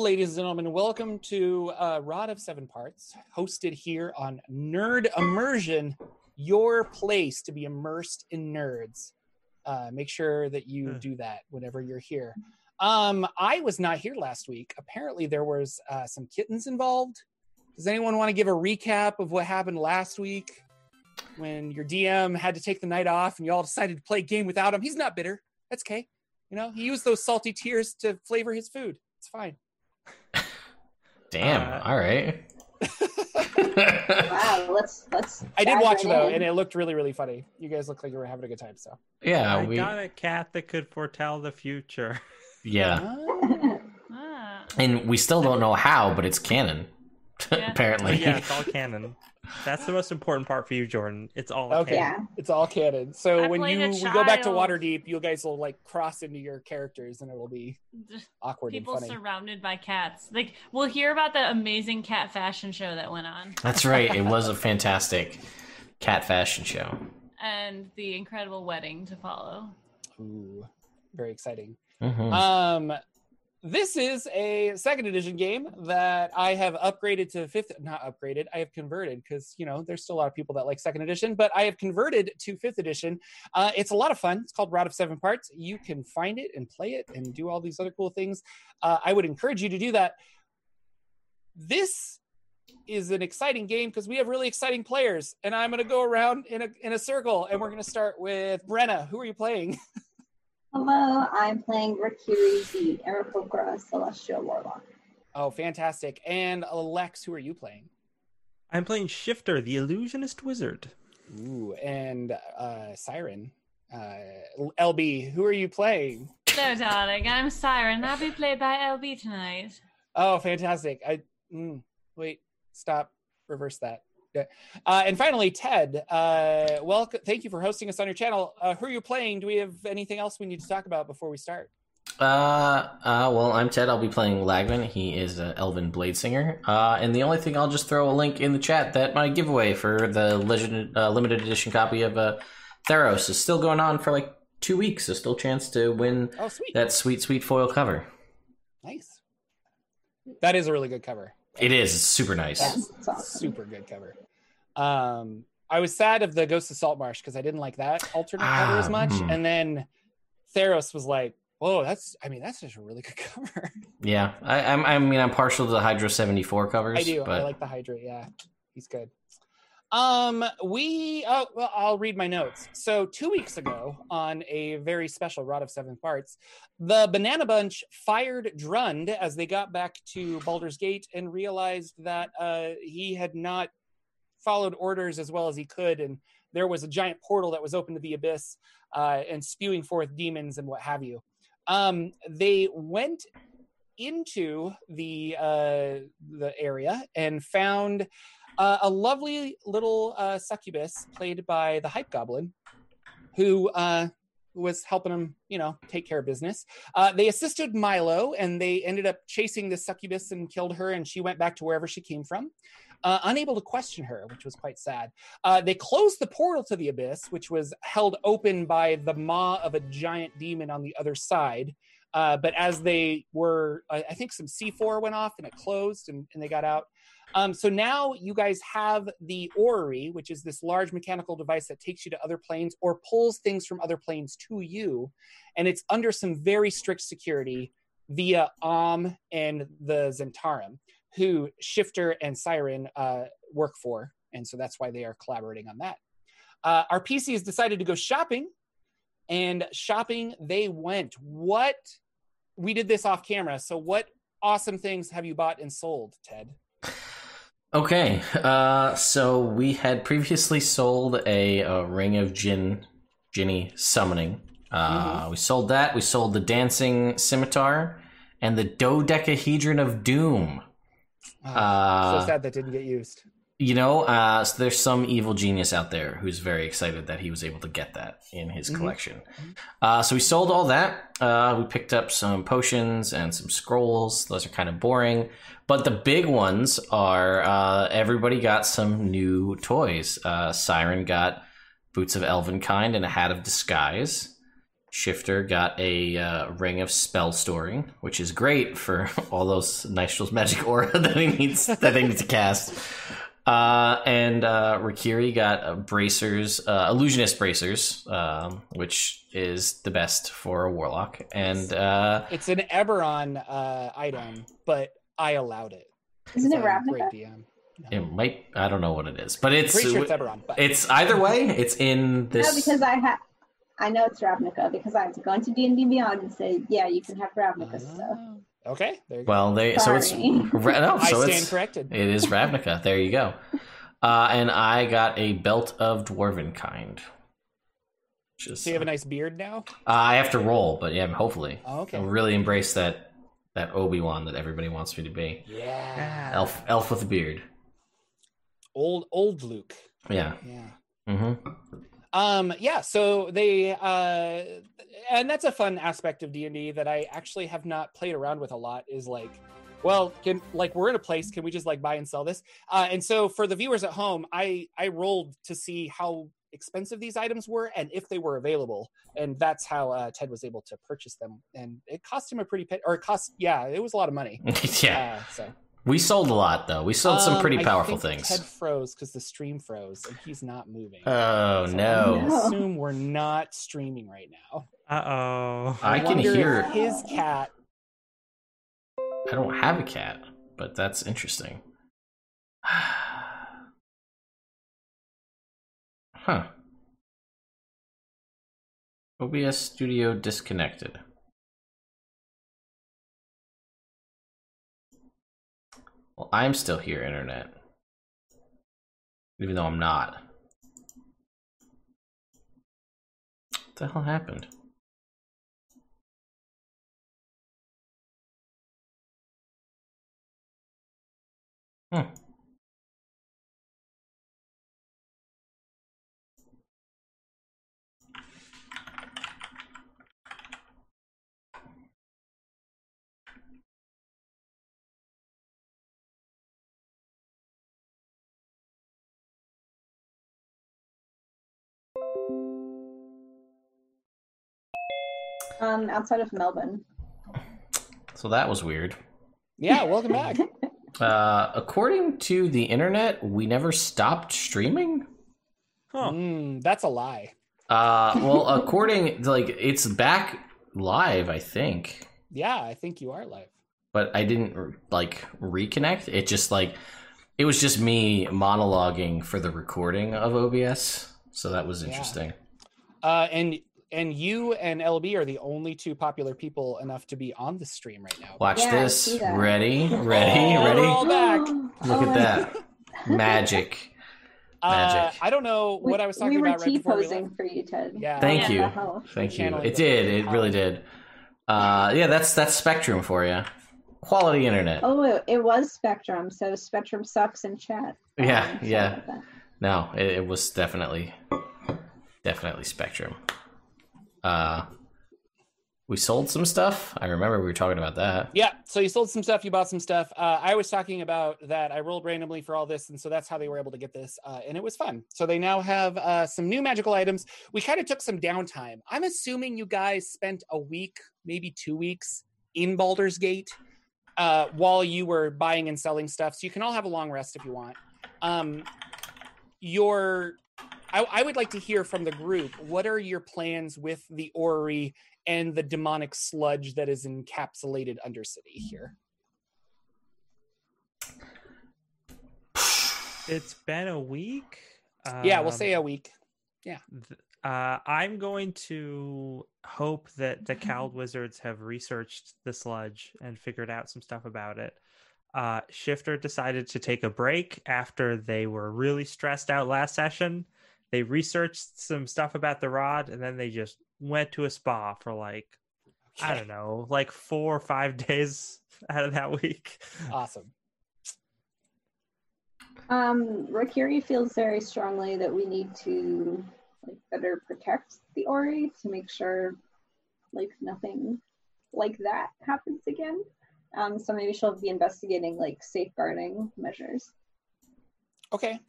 ladies and gentlemen, welcome to uh, Rod of Seven Parts, hosted here on Nerd Immersion, your place to be immersed in nerds. Uh, make sure that you Hmm. do that whenever you're here. Um, I was not here last week. Apparently, there was uh, some kittens involved. Does anyone want to give a recap of what happened last week when your DM had to take the night off and you all decided to play a game without him? He's not bitter. That's okay. You know, he used those salty tears to flavor his food. It's fine. Damn. Uh, all right. Wow, let's let's. I did watch it though, in. and it looked really, really funny. You guys look like you were having a good time. So, yeah, I we. got a cat that could foretell the future. Yeah, Ah. Ah, and we still don't know how, but it's canon. Yeah. Apparently. Yeah, it's all canon. That's the most important part for you, Jordan. It's all Okay. canon. Yeah. it's all canon. So I when you we go back to child. Waterdeep, you guys will like cross into your characters, and it will be awkward people and funny. surrounded by cats. Like we'll hear about the amazing cat fashion show that went on, That's right. It was a fantastic cat fashion show. and the incredible wedding to follow. Ooh, very exciting. Mhm. Um, this is a second edition game that I have upgraded to fifth. Not upgraded. I have converted because you know there's still a lot of people that like second edition, but I have converted to fifth edition. Uh, it's a lot of fun. It's called Rod of Seven Parts. You can find it and play it and do all these other cool things. Uh, I would encourage you to do that. This is an exciting game because we have really exciting players, and I'm going to go around in a in a circle, and we're going to start with Brenna. Who are you playing? Hello, I'm playing Rikiri, the Aarakocra Celestial Warlock. Oh, fantastic. And Alex, who are you playing? I'm playing Shifter, the illusionist wizard. Ooh, and uh Siren. Uh LB, who are you playing? So, darling, I'm Siren. I'll be played by LB tonight. Oh, fantastic. I mm, wait, stop, reverse that. Uh, and finally, Ted. Uh, welcome. Thank you for hosting us on your channel. Uh, who are you playing? Do we have anything else we need to talk about before we start? Uh, uh, well, I'm Ted. I'll be playing Lagman. He is an elven blade singer. Uh, and the only thing I'll just throw a link in the chat that my giveaway for the legend uh, limited edition copy of uh, Theros is still going on for like two weeks. So still chance to win Oh, sweet. that sweet, sweet foil cover. nice. That is a really good cover. It is. It's super nice. Yes, it's awesome. Super good cover. Um, I was sad of the Ghost of Saltmarsh because I didn't like that alternate cover as Ah, much. hmm. And then Theros was like, "Whoa, that's I mean that's just a really good cover." Yeah, I, I'm. I mean, I'm partial to the Hydro 74 covers. I do. But I like the Hydra. Yeah, he's good. Um, we. Oh, well, I'll read my notes. So two weeks ago, on a very special Rod of Seven Parts, the Banana Bunch fired Drund as they got back to Baldur's Gate and realized that uh, he had not followed orders as well as he could, and there was a giant portal that was open to the abyss uh, and spewing forth demons and what have you. Um, they went into the uh, the area and found uh, a lovely little uh, succubus played by the hype goblin, who uh, was helping him, you know, take care of business. Uh, they assisted Milo, and they ended up chasing the succubus and killed her, and she went back to wherever she came from. Uh, unable to question her, which was quite sad. Uh, they closed the portal to the abyss, which was held open by the maw of a giant demon on the other side. Uh, but as they were, I think some C4 went off and it closed and, and they got out. Um, so now you guys have the orrery, which is this large mechanical device that takes you to other planes or pulls things from other planes to you. And it's under some very strict security via Om and the Zhentarim, who Shifter and Siren uh, work for. And so that's why they are collaborating on that. Uh, our PC has decided to go shopping, and shopping they went. What? We did this off camera. So, what awesome things have you bought and sold, Ted? Okay, uh, so we had previously sold a, a ring of Jin, djinni summoning. Uh, We sold that. We sold the dancing scimitar and the dodecahedron of doom. Oh, Uh, so sad that didn't get used. You know, uh, so there's some evil genius out there who's very excited that he was able to get that in his Mhm. collection. Uh, so we sold all that. Uh, we picked up some potions and some scrolls. Those are kind of boring. But the big ones are uh, everybody got some new toys. Uh, Siren got boots of elven kind and a hat of disguise. Shifter got a uh, ring of spell storing, which is great for all those Nystul's magic aura that he needs that they need to cast. Uh, and uh, Rikiri got uh, bracers, uh, illusionist bracers, um, which is the best for a warlock. And uh, It's an Eberron uh, item, but I allowed it. Isn't it I'm a great Ravnica? DM. No. it might I don't know what it is, but it's sure it's Eberron. But it's either way. It's in this. No, because I have. I know it's Ravnica because I have to go into D and D Beyond and say, yeah, you can have Ravnica stuff. Ah, okay, there you go. well, they so it's Sorry. Ra- no, I so stand it's corrected. It is Ravnica. There you go. Uh, and I got a belt of dwarven kind. Which is, So you have a nice beard now. uh, I have to roll, but yeah, hopefully. Oh, okay. I'll really embrace that that Obi Wan that everybody wants me to be. Yeah. Elf, elf with a beard. Old old Luke. Yeah. Yeah. Mm-hmm. Um yeah, so they uh and that's a fun aspect of D&D that I actually have not played around with a lot is like well, can like we're in a place can we just like buy and sell this? Uh and so for the viewers at home, I I rolled to see how expensive these items were and if they were available and that's how uh, Ted was able to purchase them and it cost him a pretty pe- or it cost yeah, it was a lot of money. yeah. Uh, so We sold a lot though. We sold some Um, pretty I powerful think things. Ted froze because the stream froze and he's not moving. Oh So no. I assume we're not streaming right now. Uh oh. I can wonder if hear his cat. I don't have a cat, but that's interesting. huh. OBS Studio disconnected. Well, I'm still here, Internet. Even though I'm not. What the hell happened? Hmm. Um, outside of Melbourne. So that was weird. Yeah, welcome back. Uh, according to the internet, we never stopped streaming. Huh. Mm, that's a lie. Uh, well, according like it's back live, I think, Yeah, I think you are live. but I didn't like reconnect. It just like it was just me monologuing for the recording of OBS, so that was Yeah. interesting. Uh, and and you and LB are the only two popular people enough to be on the stream right now. Watch Yeah, this. Ready, ready, Oh, ready. we're all back. Look Oh, at that magic. Uh, Magic. I don't know We, what I was talking we were about right T before we posing left. for you, Ted. Yeah. Thank Yeah. you. What the hell? Thank you. It did. It really did. Uh, yeah, that's that's Spectrum for you. Quality internet. Oh, it, it was Spectrum, so Spectrum sucks in chat. Yeah, Um, yeah. about. No, it, it was definitely, definitely Spectrum. Uh, we sold some stuff. I remember we were talking about that. Yeah, so you sold some stuff, you bought some stuff. Uh, I was talking about that I rolled randomly for all this, and so that's how they were able to get this, uh, and it was fun. So they now have uh, some new magical items. We kind of took some downtime. I'm assuming you guys spent a week, maybe two weeks, in Baldur's Gate uh, while you were buying and selling stuff. So you can all have a long rest if you want. Um, your, I, I would like to hear from the group. What are your plans with the orrery and the demonic sludge that is encapsulated under City here. It's been a week. yeah, we'll Um, say a week. th- Uh, I'm going to hope that the Cald Wizards have researched the sludge and figured out some stuff about it. Uh, Shifter decided to take a break after they were really stressed out last session. They researched some stuff about the rod and then they just went to a spa for like, I don't know, like four or five days out of that week. Awesome. Um, Rakiri feels very strongly that we need to like better protect the orrery to make sure like nothing like that happens again. Um, so maybe she'll be investigating like safeguarding measures. Okay.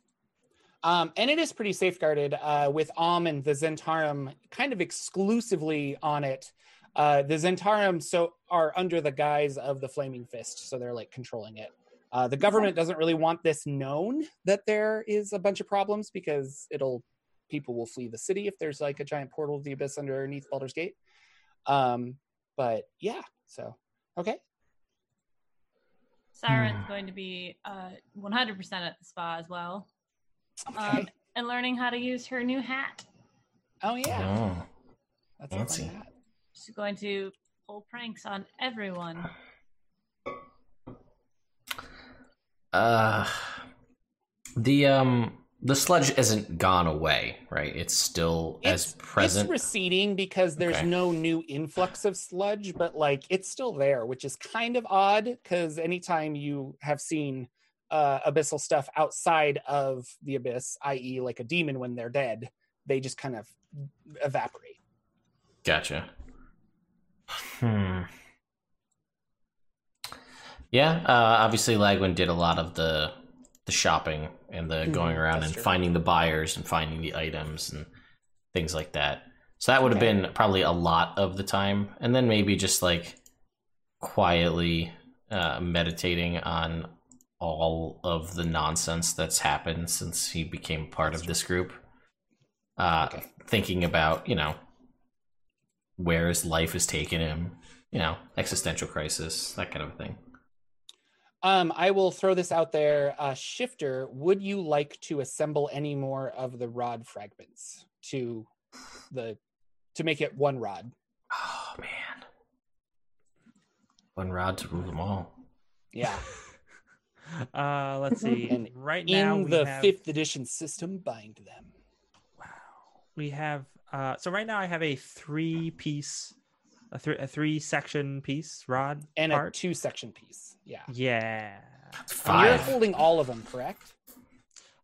Um, and it is pretty safeguarded uh, with Om and the Zhentarim kind of exclusively on it. Uh, the Zhentarim so are under the guise of the Flaming Fist, so they're like controlling it. Uh, the government doesn't really want this known that there is a bunch of problems because it'll people will flee the city if there's like a giant portal of the abyss underneath Baldur's Gate. Um, but yeah, so okay, Siren's Hmm. going to be uh, 100% at the spa as well. Okay. Um, and learning how to use her new hat. oh yeah, Oh. that's a fancy. fun hat. She's going to pull pranks on everyone. Uh, the um the sludge isn't gone away, right? It's still as present. It's receding because there's Okay. no new influx of sludge, but like it's still there, which is kind of odd because anytime you have seen uh, abyssal stuff outside of the abyss, i.e., like a demon when they're dead, they just kind of evaporate. Gotcha. Hmm. Yeah, uh, obviously Lagwin did a lot of the the shopping and the Mhm, going around that's and true. finding the buyers and finding the items and things like that. So that would have Okay. been probably a lot of the time, and then maybe just like quietly uh, meditating on all of the nonsense that's happened since he became part of this group. Uh, Okay. Thinking about you know where his life has taken him, you know, existential crisis, that kind of thing. Um, I will throw this out there. Uh, Shifter, would you like to assemble any more of the rod fragments to the to make it one rod? Oh man, one rod to rule them all. Yeah, Uh, let's see. And right now, in we the have, fifth edition system, bind them. Wow. We have uh so right now I have a three piece a three a three section piece rod and a two section piece. Yeah. yeah. And you're holding all of them, correct?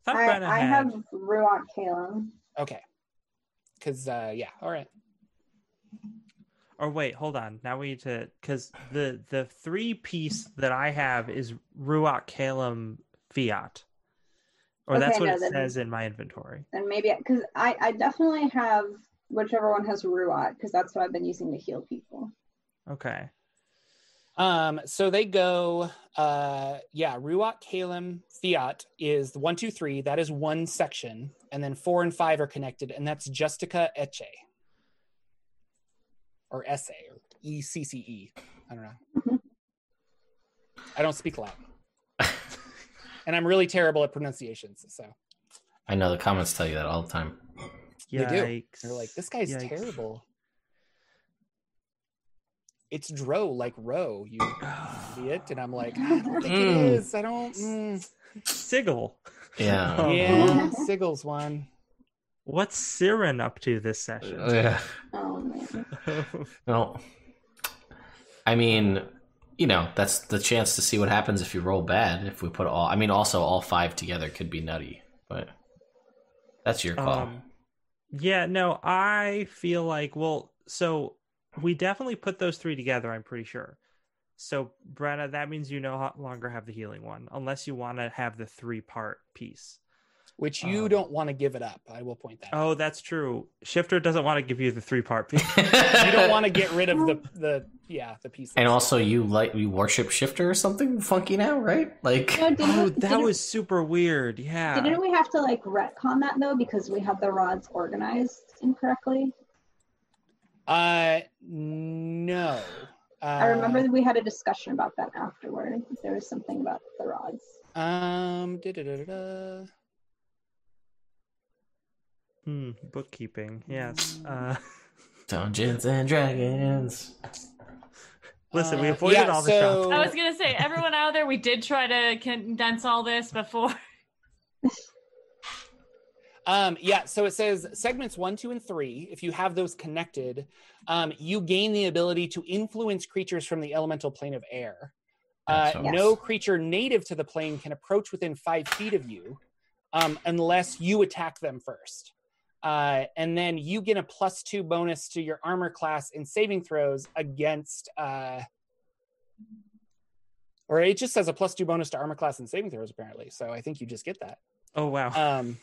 Thought I, Brenna I had- have Ruach Kalem. Okay. Because uh yeah, all right. Or wait, hold on. Now we need to because the the three piece that I have is Ruach Kalem Fiat. Or that's what no, it then- says in my inventory. And maybe because I, I definitely have whichever one has Ruach because that's what I've been using to heal people. Okay. Um, so they go uh yeah, Ruach Kalem Fiat is one, two, three. That is one section, and then four and five are connected, and that's Justica Eche. Or Esse or E C C E. I don't know. Mhm. I don't speak Latin. and I'm really terrible at pronunciations, so I know the comments tell you that all the time. They do. They're like, this guy's Yikes. terrible. It's Dro like Row, you idiot. And I'm like, I don't think it Mm. is. I don't mm. Sigil. Yeah. Oh. Yeah, Siggles one. What's Siren up to this session? Yeah. Oh man. Well, I mean, you know, that's the chance to see what happens if you roll bad. If we put all, I mean, also all five together could be nutty, but that's your call. Um, yeah, no, I feel like well, so we definitely put those three together. I'm pretty sure. So, Brenna, that means you no longer have the healing one, unless you want to have the three part piece. Which you Um, don't want to give it up. I will point that out. Oh, that's true. Shifter doesn't want to give you the three part piece. You don't want to get rid of the the yeah, the piece. And also, you like you worship shifter or something funky now, right? Like, No, didn't, oh, that was super weird. Yeah. Didn't we have to like retcon that though because we had the rods organized incorrectly? uh no. Uh, I remember that we had a discussion about that afterward. There was something about the rods. um da-da-da-da-da. Hmm, bookkeeping. Yes. Uh, Dungeons and Dragons. listen, we Uh, avoided yeah, all the so- shopping. I was gonna say, everyone out there, we did try to condense all this before. Um, yeah, so it says segments one, two, and three. If you have those connected, um, you gain the ability to influence creatures from the elemental plane of air. Uh, Excellent. No creature native to the plane can approach within five feet of you um, unless you attack them first. Uh, and then you get a plus two bonus to your armor class in saving throws against. Uh, or it just says a plus two bonus to armor class and saving throws, apparently. So I think you just get that. oh wow. Um,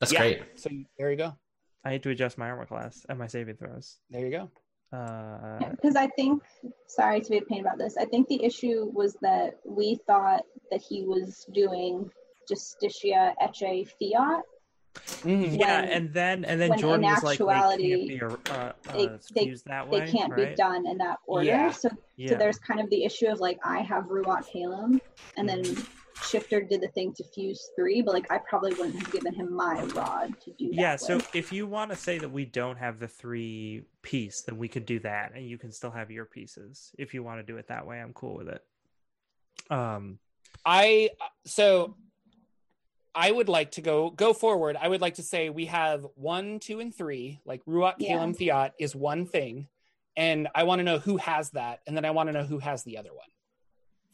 That's Yeah. great. So you- there you go. I need to adjust my armor class and my saving throws. There you go. Uh, Because I think, sorry to be a pain about this, I think the issue was that we thought that he was doing Justitia Eche Fiat. Mhm. yeah, and then and then when in Jordan was like, actuality, they can't be uh, they- uh, they- fused that They can't be done in that order. Yeah. So, Yeah. so there's kind of the issue of like, I have Ruat Kalem, and then Shifter did the thing to fuse three, but like, I probably wouldn't have given him my rod to do that. yeah so with. if you want to say that we don't have the three piece then we could do that and you can still have your pieces if you want to do it that way i'm cool with it um I so I would like to go go forward. I would like to say we have one, two, and three. Like Ruat Yeah. Kalem Fiat is one thing, and I want to know who has that, and then I want to know who has the other one.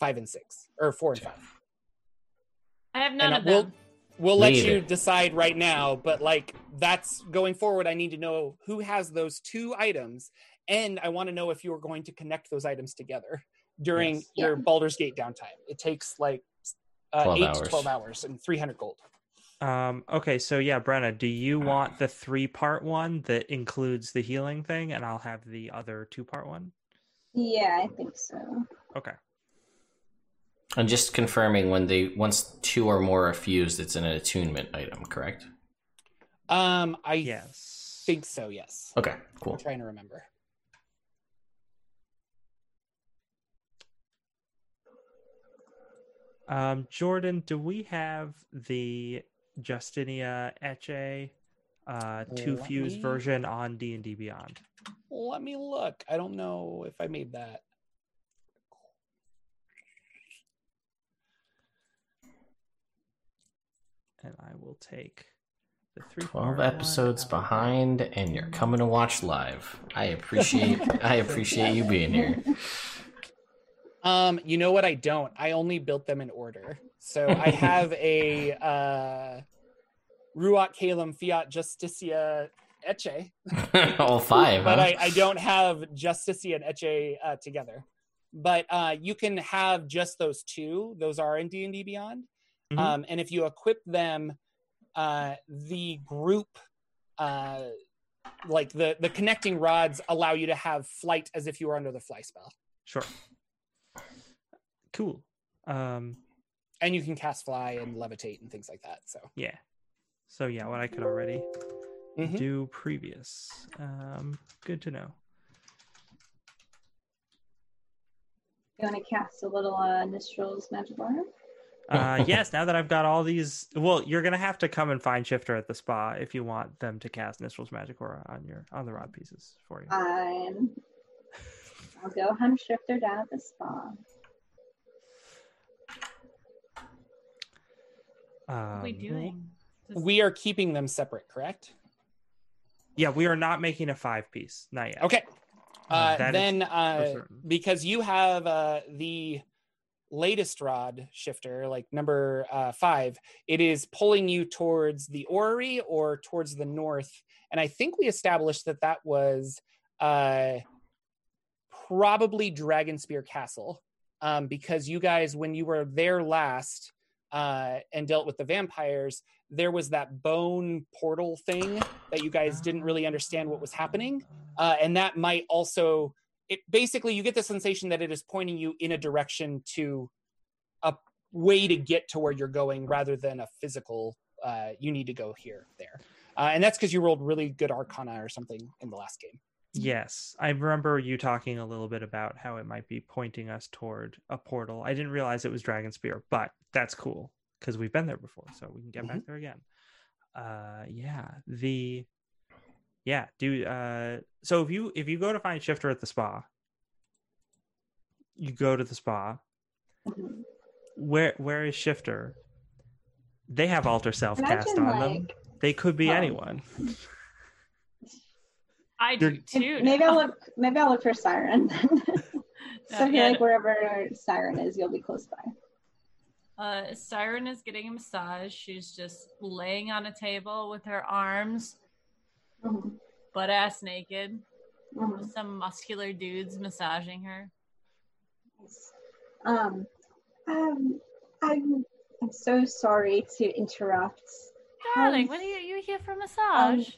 Five and six, or four and five. I have none And uh, of we'll them. we'll Me let you decide right now. But like that's going forward. I need to know who has those two items, and I want to know if you are going to connect those items together during Yes. your Yeah. Baldur's Gate downtime. It takes like uh, 12 eight hours. to twelve hours and three hundred gold. um okay so yeah brenna do you want the three part one that includes the healing thing and i'll have the other two part one yeah, I think so. okay And just confirming when they once two or more are fused, it's an attunement item, correct? Um, I yes think so. Yes. Okay, cool. I'm trying to remember. Um jordan do we have the justinia eche uh two Let fuse me- version on d&d beyond Let me look. I don't know if I made that. and i will take the three 12 part one episodes behind and you're coming to watch live. I appreciate I appreciate you being here. Um, you know what? I don't. I only built them in order. So I have a uh, Ruat Kalem Fiat Justicia Eche, All five, but huh? I, I don't have Justicia and Eche uh, together. But uh, you can have just those two. Those are in D and D Beyond. Mhm. Um, and if you equip them, uh, the group, uh, like the the connecting rods, allow you to have flight as if you were under the fly spell, Sure. Cool. Um, and you can cast fly and levitate and things like that. So. yeah. So yeah, what I could already Mhm. do previous. Um, good to know. You want to cast a little uh, Nystul's magic arm? Uh, yes, now that I've got all these, well, you're gonna have to come and find Shifter at the spa if you want them to cast Nystul's Magic Aura on your on the rod pieces for you. Fine. I'll go hunt Shifter down at the spa. What are we Um, doing? This- We are keeping them separate, correct? Yeah, we are not making a five piece, not yet. Okay. Uh, that is then, uh, because you have uh, the latest rod shifter, like number uh, five, it is pulling you towards the orrery or towards the north. And I think we established that that was uh, probably Dragonspear Castle, um, because you guys, when you were there last uh, and dealt with the vampires, there was that bone portal thing that you guys didn't really understand what was happening. Uh, and that might also it basically you get the sensation that it is pointing you in a direction to a way to get to where you're going rather than a physical uh, you need to go here there. Uh, and that's because you rolled really good arcana or something in the last game. Yes, I remember you talking a little bit about how it might be pointing us toward a portal. I didn't realize it was Dragon Spear, but that's cool because we've been there before, so we can get back there again. Uh, yeah, the yeah, do uh, so if you if you go to find Shifter at the spa, you go to the spa. Mhm. Where where is Shifter? They have alter self cast Imagine on them. They could be Oh. anyone. I do too. maybe I'll look maybe I'll look for Siren. so I feel yeah, like wherever Siren is, you'll be close by. Uh, Siren is getting a massage. She's just laying on a table with her arms Mhm. butt ass naked. Mhm. with Some muscular dudes massaging her. Um, um, I'm I'm so sorry to interrupt. darling, Um, when are you, you here for a massage?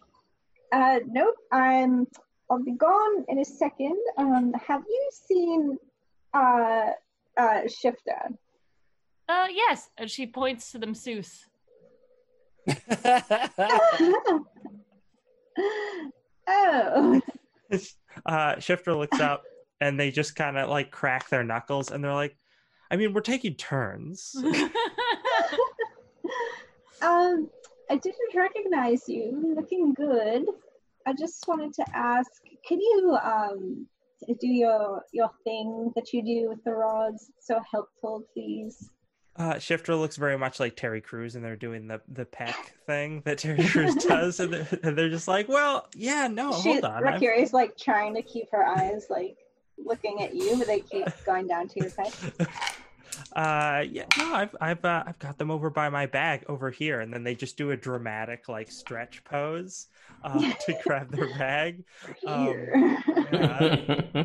Uh, nope. I'm. I'll be gone in a second. Um, have you seen uh, uh, Shifter? Uh, yes. And she points to the masseuse. oh, uh, Shifter looks up and they just kind of like crack their knuckles and they're like, I mean, we're taking turns. um, I didn't recognize you. Looking good. I just wanted to ask, can you um do your your thing that you do with the rods? So helpful, please. Uh, Shifter looks very much like Terry Crews, and they're doing the the peck thing that Terry Crews does, and they're, and they're just like, "Well, yeah, no, she, hold on." I'm- Mercury's like trying to keep her eyes like looking at you, but they keep going down to your head. uh, yeah, no, I've I've uh, I've got them over by my bag over here, and then they just do a dramatic like stretch pose uh, to grab their bag. Um, yeah.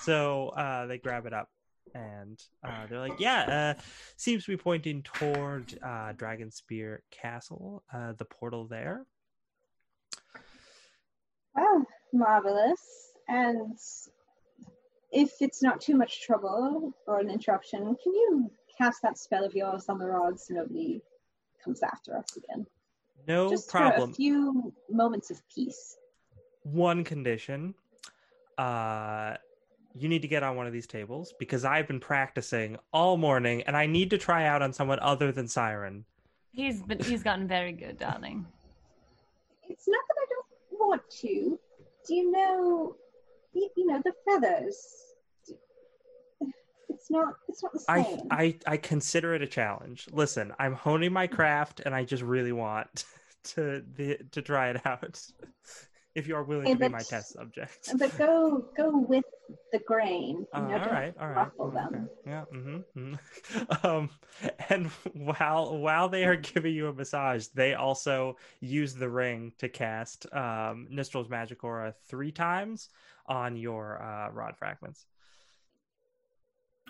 So uh, they grab it up and uh, they're like, "Yeah, uh, seems to be pointing toward uh, Dragon Spear Castle, uh, the portal there." Well, marvelous. And if it's not too much trouble or an interruption, can you cast that spell of yours on the rods so nobody comes after us again? No Just problem. for a few moments of peace. One condition: uh, you need to get on one of these tables because I've been practicing all morning, and I need to try out on someone other than Siren. he's been he's gotten very good, darling. It's not that I don't want to. Do you know, you, you know, the feathers? It's not. It's not the I, same. I I consider it a challenge. Listen, I'm honing my craft, and I just really want to the, to try it out. If you are willing Hey, to be my test subject. but go, go with the grain. Uh, know, all right, all right. mm, them. Yeah. Mm-hmm, um, and while while they are giving you a massage, they also use the ring to cast um, Nystul's magic aura three times on your uh, rod fragments.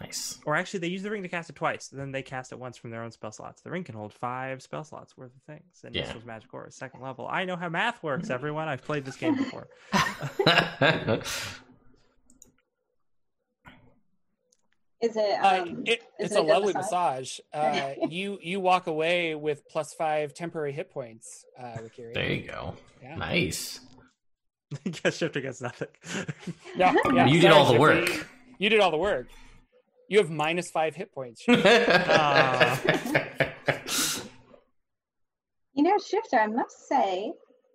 Nice. Or actually, they use the ring to cast it twice. Then they cast it once from their own spell slots. The ring can hold five spell slots worth of things. And Yeah. Nystul's magic aura second level. I know how math works. Everyone, I've played this game before. Is it? Uh, Um, it, is it's it a good lovely massage? massage. Uh, you you walk away with plus five temporary hit points, uh, Rikiri. there you go. Yeah. Nice. Guess Shifter gets nothing. Yeah, yeah, you did all the Shifty. work. You did all the work. You have minus five hit points. Ah. You know, Shifter, I must say,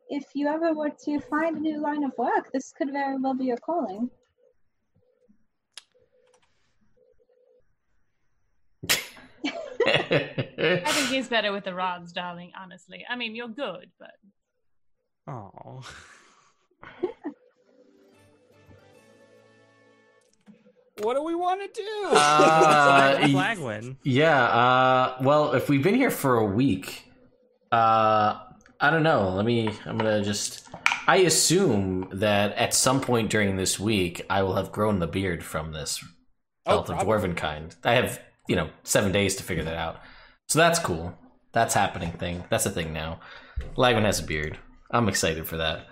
if you ever were to find a new line of work, this could very well be your calling. I think he's better with the rods, darling. Honestly, I mean, you're good, but Oh. what do we want to do? Uh, y- Flagwin. Yeah, uh well, if we've been here for a week, uh I don't know. Let me I'm going to just I assume that at some point during this week I will have grown the beard from this Oh, health of dwarven kind. I have, you know, 7 days to figure that out. So that's cool. That's happening thing. That's a thing now. Lagman has a beard. I'm excited for that.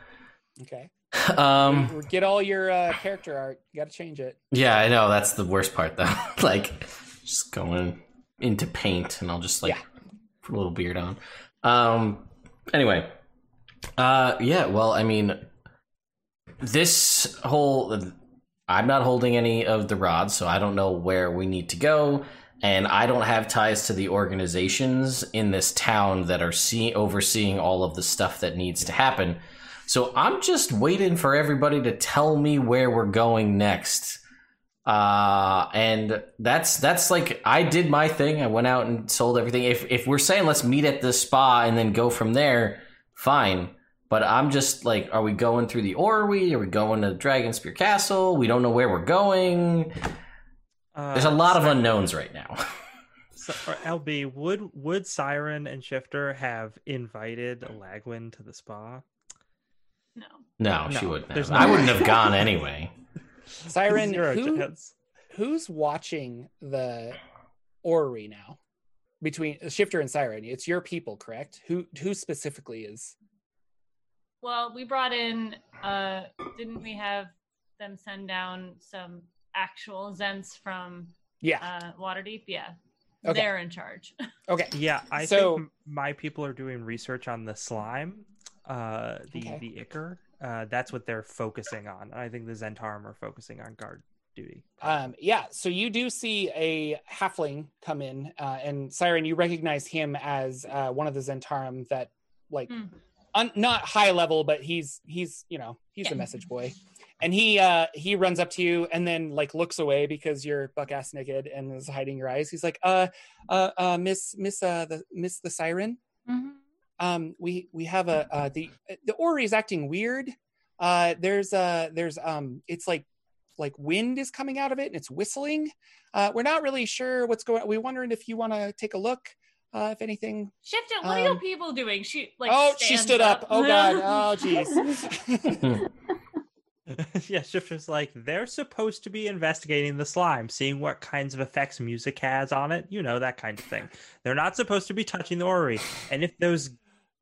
okay. Um Get all your uh, character art. You got to change it. Yeah, I know. That's the worst part, though. like, just going into paint, and I'll just like Yeah. put a little beard on. Um. Anyway, uh, yeah. Well, I mean, this whole I'm not holding any of the rods, so I don't know where we need to go, and I don't have ties to the organizations in this town that are see- overseeing all of the stuff that needs to happen. So I'm just waiting for everybody to tell me where we're going next. Uh and that's that's like I did my thing. I went out and sold everything. If if we're saying let's meet at the spa and then go from there, fine. But I'm just like, are we going through the orrery? Are we going to Dragon Spear Castle? We don't know where we're going. Uh, There's a lot of unknowns right now. So, LB, would would Siren and Shifter have invited Lagwin to the spa? No. No, she wouldn't there's have. no I wouldn't have gone anyway. Siren, Zero who, chance. who's watching the orrery now? between Shifter and Siren. It's your people, correct? Who who specifically is? Well, we brought in. uh Didn't we have them send down some actual Zents from Yeah. uh Waterdeep? Yeah, Okay. they're in charge. Okay. Yeah, I So- think my people are doing research on the slime, uh, the Okay. the ichor. Uh, that's what they're focusing on. I think the Zhentarim are focusing on guard duty. Um, yeah, so you do see a halfling come in, uh, and Siren, you recognize him as uh, one of the Zentarum that, like, Hmm. un- not high level, but he's he's you know he's Yeah. the message boy, and he uh, he runs up to you and then like looks away because you're buck ass naked and is hiding your eyes. He's like, uh, uh, uh Miss Miss uh the Miss the Siren, Mhm. Um we we have a uh the the orrery is acting weird. Uh there's uh there's um it's like like wind is coming out of it and it's whistling. Uh we're not really sure what's going on we're wondering if you want to take a look uh if anything. Shifter, what are your Um, people doing? She like. oh she stood up, oh god. Oh jeez. Yeah, Shifter's like they're supposed to be investigating the slime, seeing what kinds of effects music has on it, you know that kind of thing. They're not supposed to be touching the orrery, and if those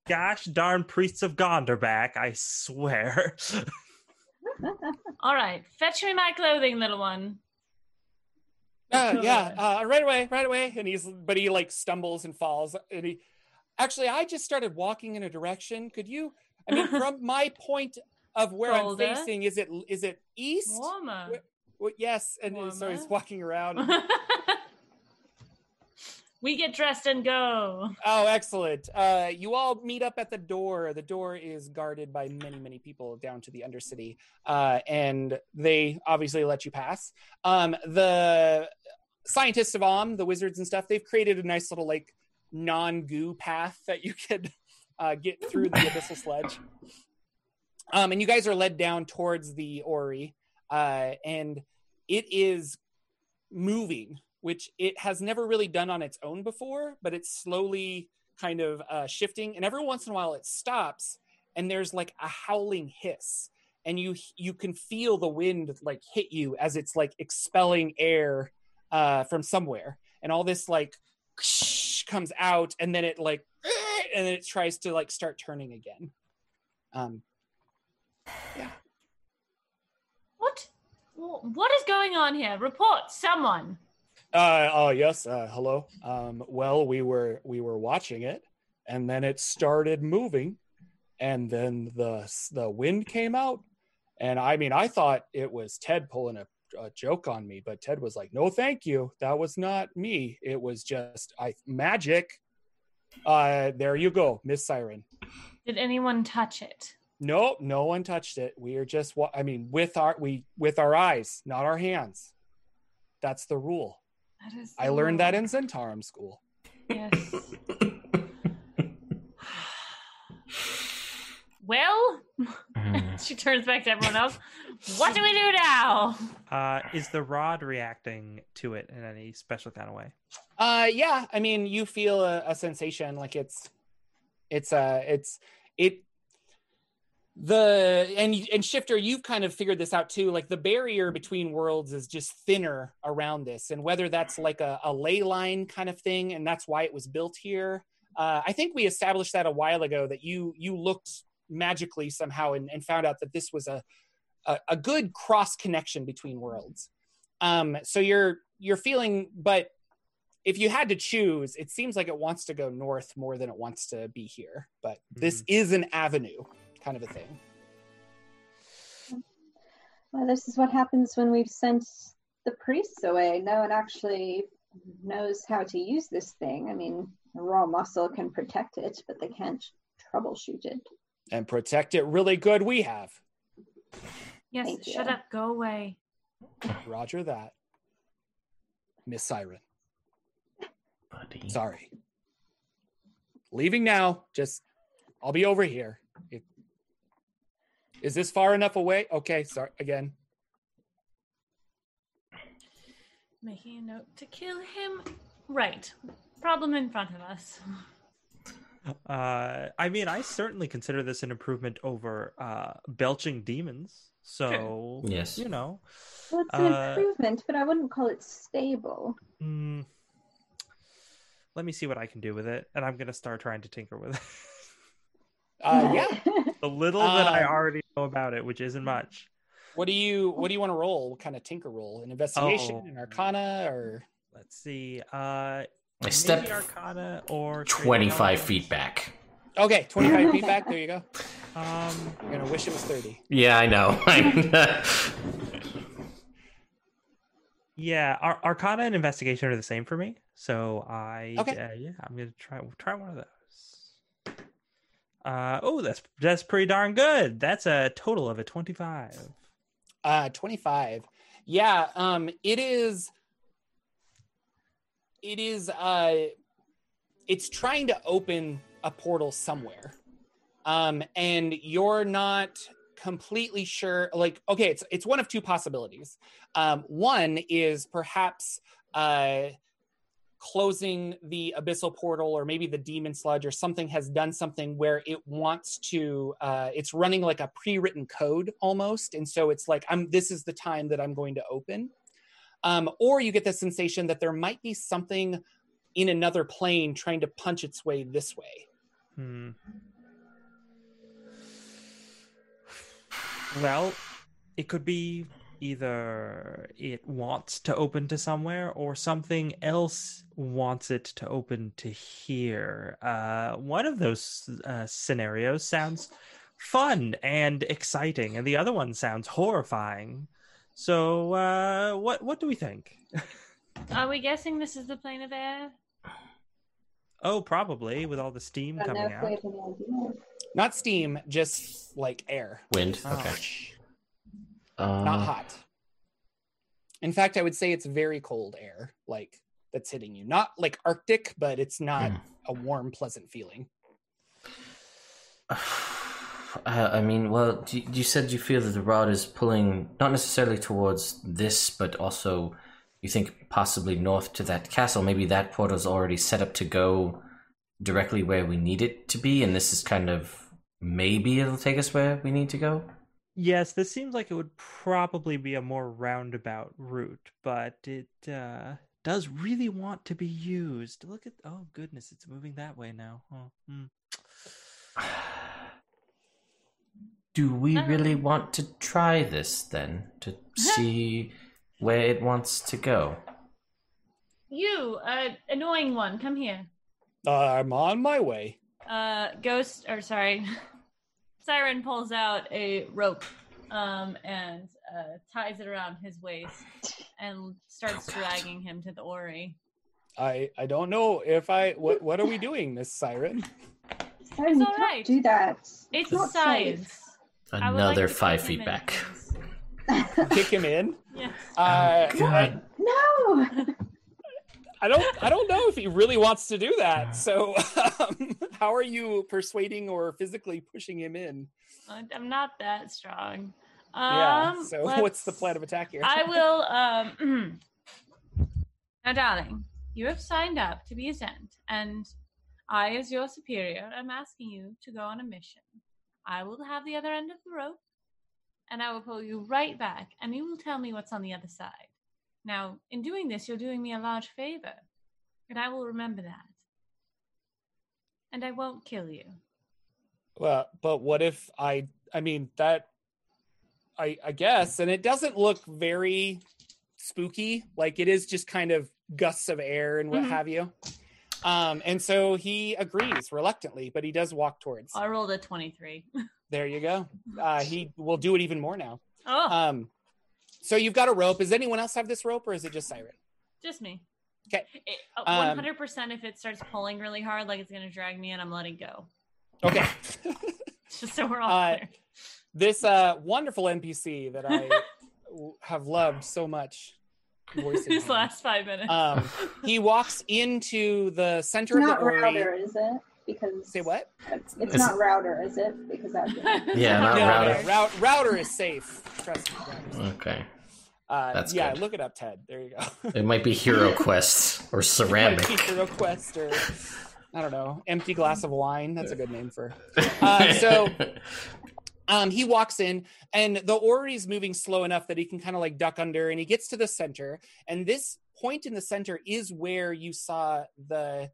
gosh darn priests of Gond are back, I swear. All right, fetch me my clothing, little one. uh, yeah uh right away right away and he's but he like stumbles and falls and he actually i just started walking in a direction could you i mean from my point of where Shoulder. i'm facing is it is it east Warmer. Well, yes, and uh, so he's walking around. We get dressed and go. oh, excellent! Uh, you all meet up at the door. The door is guarded by many, many people down to the Undercity, uh, and they obviously let you pass. Um, the scientists of Om, the wizards and stuff, they've created a nice little like non-goo path that you could uh, get through the abyssal sledge. Um, and you guys are led down towards the orrery, uh, and it is moving, which it has never really done on its own before, but it's slowly kind of uh, shifting. And every once in a while, it stops, and there's like a howling hiss, and you you can feel the wind like hit you as it's like expelling air uh, from somewhere, and all this like comes out, and then it like and then it tries to like start turning again. Um, yeah. What? What is going on here? Report, someone. Uh, oh yes. Uh, hello. Um, well, we were we were watching it, and then it started moving, and then the the wind came out, and I mean, I thought it was Ted pulling a, a joke on me, but Ted was like, "No, thank you. That was not me. It was just I magic." Uh, there you go, Miss Siren. Did anyone touch it? No, no one touched it. We are just wa- I mean, with our we with our eyes, not our hands. That's the rule. That is. I learned that in Zhentarim school. Yes. well, she turns back to everyone else. What do we do now? Uh, is the rod reacting to it in any special kind of way? Uh, yeah. I mean, you feel a, a sensation like it's, it's, uh, it's, it, the and and shifter you've kind of figured this out too like the barrier between worlds is just thinner around this and whether that's like a, a ley line kind of thing and that's why it was built here. Uh, i think we established that a while ago that you you looked magically somehow and, and found out that this was a a, a good cross connection between worlds. Um so you're you're feeling but if you had to choose it seems like it wants to go north more than it wants to be here but this is an avenue kind of a thing Well, this is what happens when we've sent the priests away. No one actually knows how to use this thing. I mean, raw muscle can protect it, but they can't troubleshoot it. and protect it really good we have Yes, Thank shut you. up. Go away. roger that miss siren Buddy. sorry leaving now just i'll be over here It- is this far enough away okay sorry again Making a note to kill him. Right. Problem in front of us. Uh, I mean, I certainly consider this an improvement over uh, belching demons. So, Yes. you know, Well, it's an Uh, improvement, but I wouldn't call it stable. mm, let me see what I can do with it, and I'm gonna start trying to tinker with it. Uh, yeah. the little that I Um, already know about it, which isn't much. What do you What do you want to roll? What kind of tinker roll? An investigation, Oh. an arcana, or Let's see. Uh, I maybe step Arcana or straight 25 knowledge. feet back. okay, twenty five feet back. There you go. Um, You're gonna wish it was thirty. Yeah, I know. yeah, Ar- Arcana and Investigation are the same for me. So I, Okay. uh, yeah, I'm gonna try try one of those. Uh, oh, that's that's pretty darn good. That's a total of a 25. Uh, 25. Yeah, um, it is. It is. Uh, it's trying to open a portal somewhere, um, and you're not completely sure. Like, okay, it's it's one of two possibilities. Um, one is perhaps uh, closing the abyssal portal, or maybe the demon sludge, or something has done something where it wants to. Uh, it's running like a pre-written code almost, and so it's like I'm. This is the time that I'm going to open. Um, or you get the sensation that there might be something in another plane trying to punch its way this way. Hmm. Well, it could be either it wants to open to somewhere or something else wants it to open to here. Uh, one of those uh, scenarios sounds fun and exciting, and the other one sounds horrifying. So, uh, what what do we think? Are we guessing this is the plane of air? oh, probably with all the steam coming out. have any idea. Not steam, just like air, Wind. Oh. Okay. Not Uh, hot. In fact, I would say it's very cold air, like that's hitting you. Not like Arctic, but it's not Hmm. a warm, pleasant feeling. Uh, I mean, well, you, you said you feel that the rod is pulling not necessarily towards this, but also you think possibly north to that castle. Maybe that portal's already set up to go directly where we need it to be, and this is kind of maybe it'll take us where we need to go. Yes, this seems like it would probably be a more roundabout route, but it uh, does really want to be used. Look at oh goodness, it's moving that way now. Oh, hmm. Do we Uh. really want to try this then to see where it wants to go? You, uh, annoying one, come here. I'm on my way. Uh, Ghost, or sorry, Siren pulls out a rope, um, and uh, ties it around his waist and starts Oh, dragging him to the orrery. I I don't know if I what what are we doing, Miss Siren? Siren, you all can't right. do that. It's not science. I would like Another to five kick feet him in, back. Kick him in. Yes. Uh, Oh, God. no. I don't I don't know if he really wants to do that. So um, how are you persuading or physically pushing him in? I'm not that strong. yeah. Um, So what's the plan of attack here? I will. Um, now, darling, you have signed up to be a Zhent, and I, as your superior, am asking you to go on a mission. I will have the other end of the rope, and I will pull you right back, and you will tell me what's on the other side. Now, in doing this, you're doing me a large favor, and I will remember that. And I won't kill you. Well, but what if I? I mean that. I I guess, and it doesn't look very spooky. Like it is just kind of gusts of air and what Mhm. have you. Um, and so he agrees reluctantly, but he does walk towards. I rolled a 23. There you go. Uh, he will do it even more now. oh, Um, so you've got a rope. Does anyone else have this rope, or is it just Siren? just me. 'Kay. It- uh, Um, 100% if it starts pulling really hard, like it's going to drag me in, I'm letting go. Okay. Just so we're all Uh, clear. this uh, wonderful NPC that I have loved so much. voicing These last five minutes. Um, he walks into the center It's of not the orrery. router, is it? Because Say what? It's, it's not it- router, is it? Because that. Yeah, not no, router. no, route, router is safe. Trust me. safe. Okay. Uh, That's yeah, good. look it up, Ted. There you go. It might be Hero Quest or Ceramic. Might be Hero Quest or I don't know, empty glass of wine. That's a good name for. Uh, so um, he walks in, and the orrery's moving slow enough that he can kind of like duck under, and he gets to the center, and this point in the center is where you saw the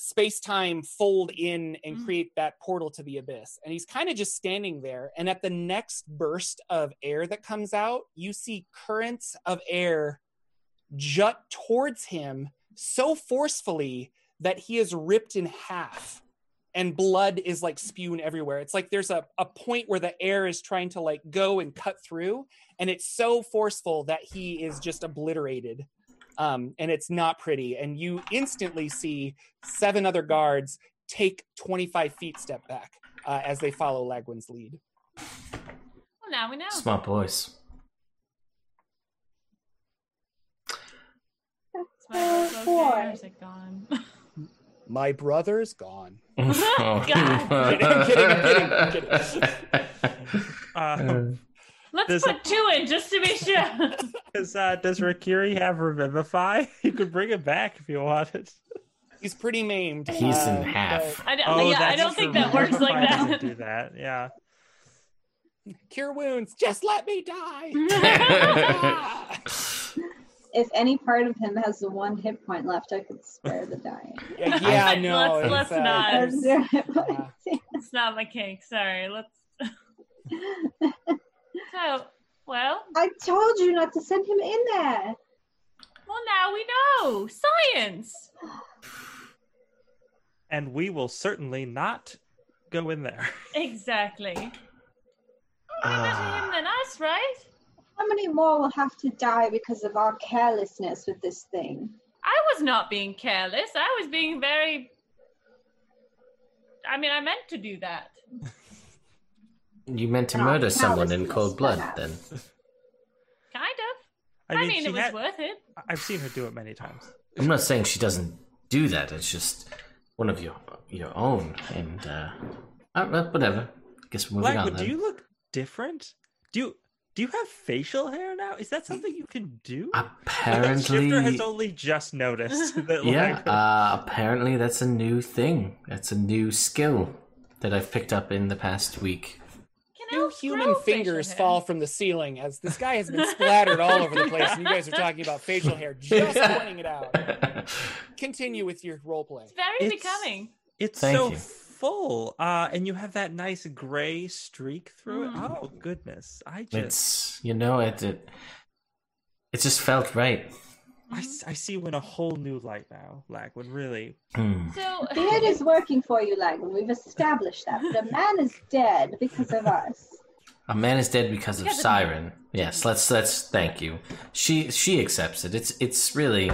space time fold in and Mm. create that portal to the abyss. And he's kind of just standing there. And at the next burst of air that comes out, you see currents of air jut towards him so forcefully that he is ripped in half and blood is like spewing everywhere. It's like there's a, a point where the air is trying to like go and cut through, and it's so forceful that he is just obliterated. Um, and it's not pretty. And you instantly see seven other guards take 25 feet step back uh, as they follow Lagwin's lead. Well, now we know. Smart boys. It's my Oh, little are gone. My brother's gone. God. I'm kidding, I'm kidding, I'm kidding. Uh, Let's There's put two in just to be sure. does uh, does Rakiri have Revivify? You could bring it back if you wanted. He's pretty maimed. He's in uh, half. I don't, Oh, yeah, I don't think that works like that. Do that, yeah. Cure wounds. Just let me die. If any part of him has the one hit point left, I could spare the dying. yeah, yeah, Let's- no. let's- it's, let's uh, not. That's zero it's not my cake. Sorry. Let's. So, well, I told you not to send him in there. well, now we know science. And we will certainly not go in there. Exactly. Better Ah. him than us, right? How many more will have to die because of our carelessness with this thing? I was not being careless. I was being very. I mean, I meant to do that. You meant to murder someone in cold blood, perhaps. then? Kind of. I I mean, mean, it was had- worth it. I've seen her do it many times. I'm not saying she doesn't do that. It's just one of your your own, and uh, uh, well, whatever. Guess we're moving on Lagwood, do you look different? Do you do you have facial hair now? Is that something you can do? Apparently, Shifter has only just noticed that. yeah. Lagwood- Uh, apparently, that's a new thing. That's a new skill that I've picked up in the past week. Can Two human fingers fall from the ceiling as this guy has been splattered all over the place, and you guys are talking about facial hair, just pointing it out. Continue with your role play. It's very It's- becoming. it's Thank so you. full, uh, and you have that nice gray streak through it. Mm. Oh goodness, I just it's you know it, it. It just felt right. I, s- I see you in a whole new light now, Lagwood. Really, Hmm. So, Beard is working for you, Lagman. We've established that. But a man is dead because of us. A man is dead because of Because of Siren. Yes, let's let's thank you. She she accepts it. It's it's really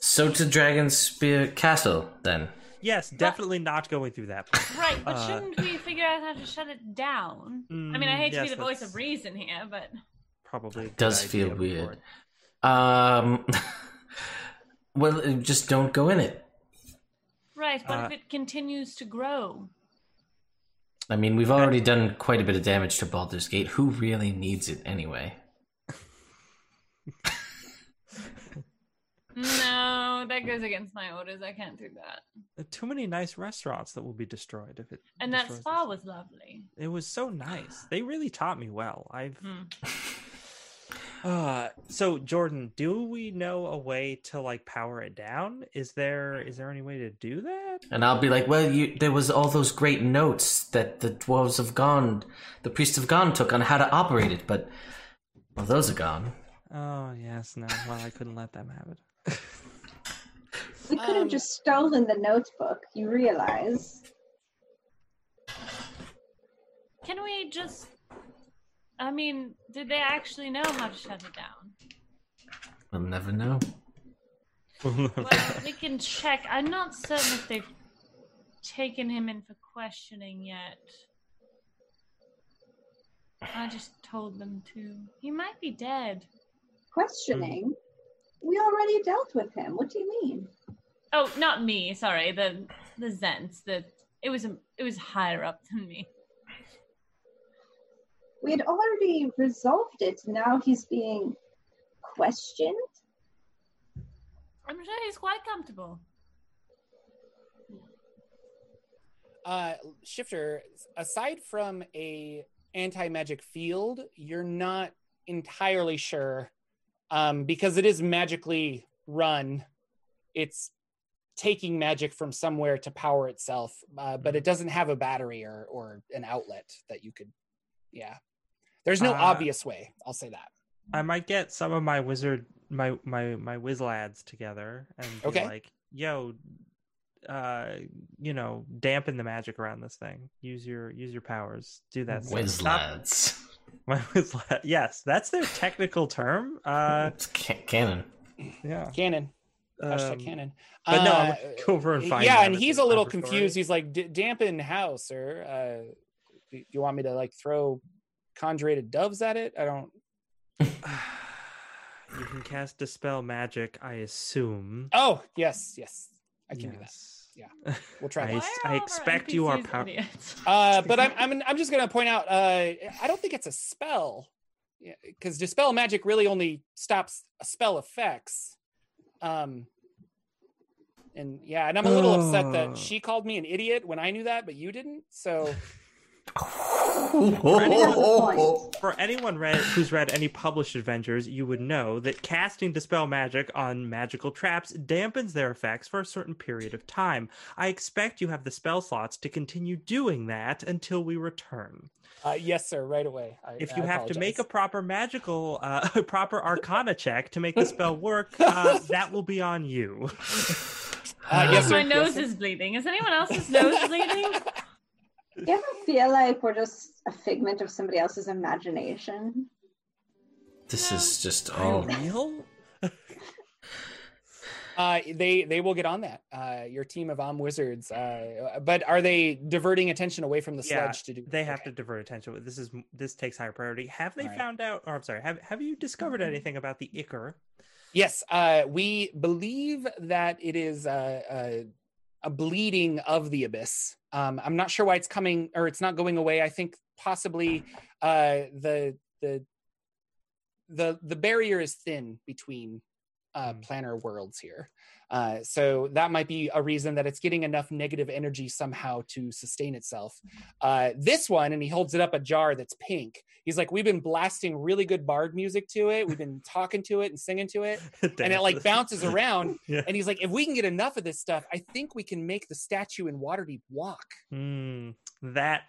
so to Dragonspear Castle then. yes, definitely not going through that. part. right, but Uh, shouldn't we figure out how to shut it down? I mean, I Mm, hate to be the voice of reason here, but Probably a Does feel for weird. It. Um well just don't go in it. right. But Uh, if it continues to grow, I mean, we've already done quite a bit of damage to Baldur's Gate. Who really needs it anyway? no, that goes against my orders. I can't do that. Too many nice restaurants that will be destroyed if it. And that spa this. was lovely. It was so nice. They really taught me well. I've. Hmm. Uh, so Jordan, do we know a way to like power it down? Is there is there any way to do that? And I'll be like, well, you, there was all those great notes that the dwarves of Gond, the priests of Gond took on how to operate it, but well, those are gone. Oh yes, no. Well, I couldn't let them have it. We could have Um, just stolen the notebook, you realize. Can we just? I mean, did they actually know how to shut it down? We'll never know. Well, we can check. I'm not certain if they've taken him in for questioning yet. I just told them to. He might be dead. Questioning? We already dealt with him. What do you mean? Oh, not me. Sorry, the the Zhents. The it was a, it was higher up than me. We had already resolved it. Now he's being questioned? I'm sure he's quite comfortable. Uh, Shifter, aside from a anti magic field, you're not entirely sure um, because it is magically run. It's taking magic from somewhere to power itself, uh, but it doesn't have a battery or or an outlet that you could. Yeah, there's no Uh, obvious way. I'll say that. I might get some of my wizard my my my whiz lads together and be Okay. like, yo, uh, you know, dampen the magic around this thing. Use your use your powers. Do that. stuff. Whiz Stop- lads. My whiz lad. Yes, that's their technical term. Uh, It's ca- canon. yeah. Canon. Hashtag Um, canon. but no, I'm Uh, go over and find yeah, and he's a little cover story. confused. He's like, "D- "Dampen how, sir? Uh, do you want me to like throw conjurated doves at it? I don't." you can cast dispel magic, I assume. Oh, yes, yes, I can do that. Yeah. We'll try I, that. Why s- are I all of expect you are NPCs pow- idiots? Uh, but I'm, I'm I'm just gonna point out. Uh, I don't think it's a spell, because dispel magic really only stops spell effects. Um. And yeah, and I'm a little upset Oh. that she called me an idiot when I knew that, but you didn't. So For anyone read, who's read any published adventures, you would know that casting Dispel Magic on magical traps dampens their effects for a certain period of time. I expect you have the spell slots to continue doing that until we return. uh, yes, sir, right away. I, If you I have to make a proper magical, uh, proper Arcana check to make the spell work, uh, that will be on you. Uh, yes. My nose yes, is bleeding. Is anyone else's nose bleeding? Do you ever feel like we're just a figment of somebody else's imagination? This is just Are you oh real? Uh, they they will get on that. Uh, your team of Om wizards. Uh, but are they diverting attention away from the Yeah, sledge to do? They have okay. to divert attention. This is this takes higher priority. Have they Right. found out? Or I'm sorry. Have Have you discovered anything about the ichor? Yes, uh, we believe that it is uh, uh, a bleeding of the abyss. Um, I'm not sure why it's coming or it's not going away. I think possibly uh, the the the the barrier is thin between uh, Mm. planar worlds here. Uh, so that might be a reason that it's getting enough negative energy somehow to sustain itself. Uh, this one, and he holds it up a jar that's pink. He's like, we've been blasting really good bard music to it. We've been talking to it and singing to it, and it like bounces around. Yeah. And he's like, if we can get enough of this stuff, I think we can make the statue in Waterdeep walk. Hmm, that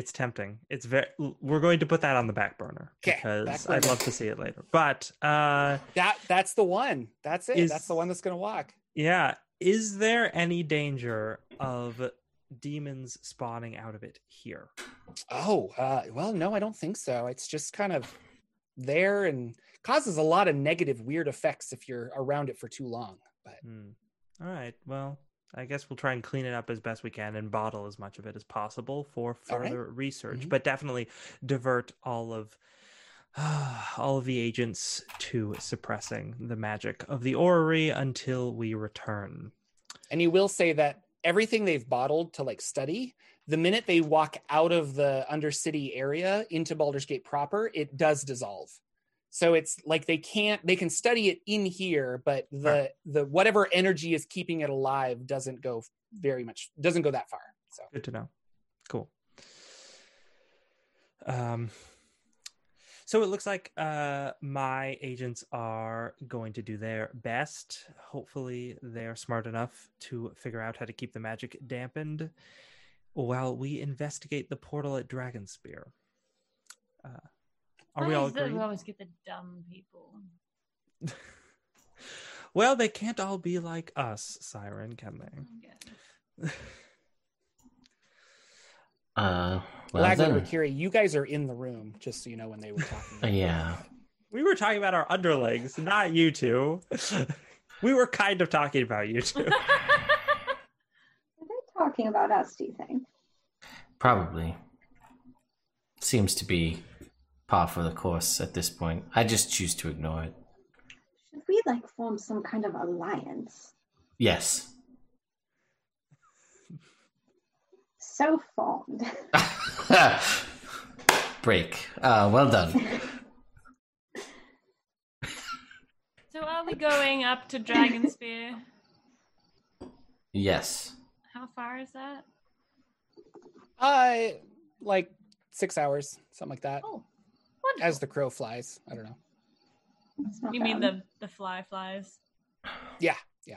it's tempting. It's very. We're going to put that on the back burner 'Kay, because back I'd love to see it later. But uh, That that's the one. That's it. Is- that's the one that's gonna walk. yeah, is there any danger of demons spawning out of it here? Oh, uh, well, no, I don't think so. It's just kind of there and causes a lot of negative, weird effects if you're around it for too long. But Hmm. All right. Well, I guess we'll try and clean it up as best we can and bottle as much of it as possible for All right. further research, Mhm. but definitely divert all of all of the agents to suppressing the magic of the orrery until we return. and you will say that everything they've bottled to like study, the minute they walk out of the Undercity area into Baldur's Gate proper, it does dissolve. So it's like they can't they can study it in here, but the Right. the whatever energy is keeping it alive doesn't go very much doesn't go that far. So Good to know. Cool. Um so it looks like uh my agents are going to do their best. Hopefully they're smart enough to figure out how to keep the magic dampened while we investigate the portal at Dragonspear. Uh are we Why all is that agreed? We always get the dumb people. Well, they can't all be like us, Siren, can they? Okay. uh well Lagman then Rakiri, you guys are in the room, just so you know when they were talking. yeah We were talking about our underlings, not you two. we were kind of talking about you two. Are they talking about us, do you think? probably seems to be par for the course at this point. I just choose to ignore it. Should we like form some kind of alliance? Yes. So formed. Break. Uh, well done. so are we going up to Dragonspear? Yes. How far is that? Uh like six hours, something like that. Oh, wonderful. As the crow flies. I don't know. It's not You mean the the fly flies? Yeah, yeah.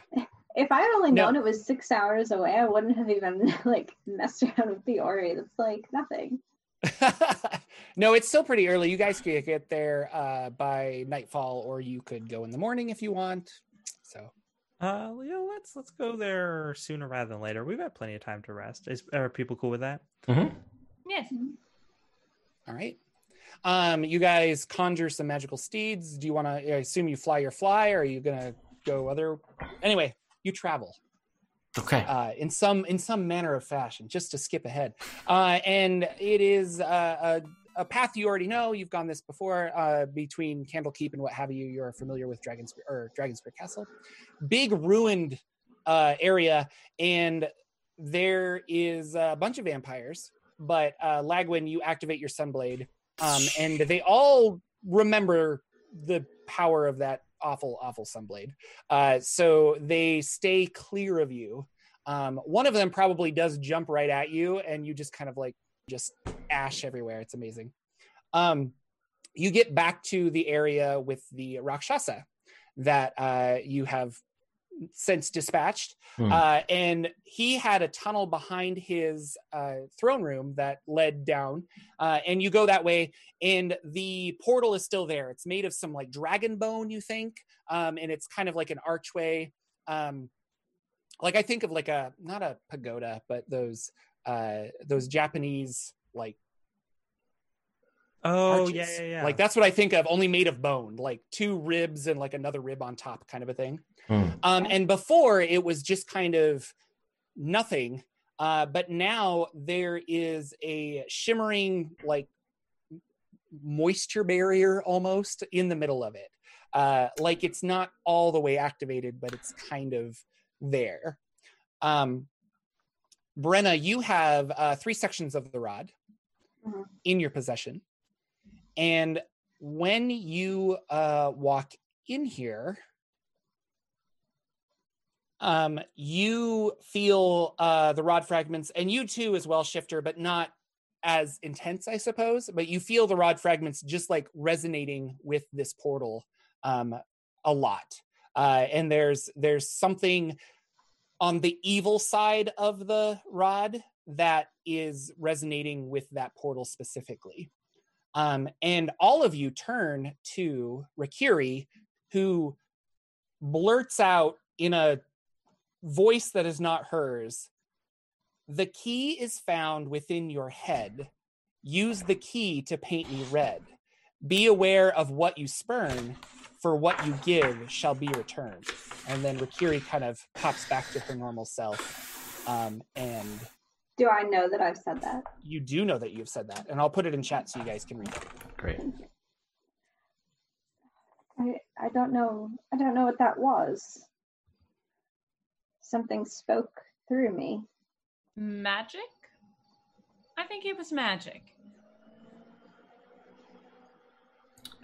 If I had only No. known it was six hours away, I wouldn't have even like messed around with the orrery. That's like nothing. no, it's still pretty early. You guys could get there uh, by nightfall, or you could go in the morning if you want. So, Uh, yeah, let's let's go there sooner rather than later. We've had plenty of time to rest. Is, are people cool with that? Mm-hmm. Yes. all right. Um, you guys conjure some magical steeds. Do you want to? I assume you fly your fly, or are you gonna go other? Anyway, you travel. Okay. uh, in some in some manner of fashion, just to skip ahead. Uh, and it is uh, a, a path you already know. You've gone this before uh, between Candlekeep and what have you. You're familiar with Dragon's or Dragonspear Castle, big ruined uh, area, and there is a bunch of vampires. But uh, Lagwin, you activate your Sunblade, um, and they all remember the power of that awful, awful Sunblade. Uh, so they stay clear of you. Um, one of them probably does jump right at you, and you just kind of like just ash everywhere. It's amazing. Um, you get back to the area with the Rakshasa that uh, you have since dispatched. Hmm. Uh, and he had a tunnel behind his uh, throne room that led down. Uh, and you go that way, and the portal is still there. It's made of some like dragon bone, you think, um, and it's kind of like an archway. Um, like I think of like a not a pagoda, but those uh, those Japanese like Oh arches. yeah, yeah, yeah. Like that's what I think of, only made of bone, like two ribs and like another rib on top, kind of a thing. Hmm. Um, and before it was just kind of nothing. Uh, but now there is a shimmering, like moisture barrier almost in the middle of it. Uh, like it's not all the way activated, but it's kind of there. Um, Brenna, you have uh, three sections of the rod Mhm. in your possession. And when you uh, walk in here, um, you feel uh, the rod fragments, and you too as well, Shifter, but not as intense, I suppose. But you feel the rod fragments just like resonating with this portal um, a lot. Uh, and there's there's something on the evil side of the rod that is resonating with that portal specifically. Um, and all of you turn to Rakiri, who blurts out in a voice that is not hers The key is found within your head. Use the key to paint me red. Be aware of what you spurn, for what you give shall be returned. And then Rakiri kind of pops back to her normal self. Um, and Do I know that I've said that? you do know that you've said that. And I'll put it in chat so you guys can read it. Great. I I don't know. I don't know what that was. Something spoke through me. Magic? I think it was magic.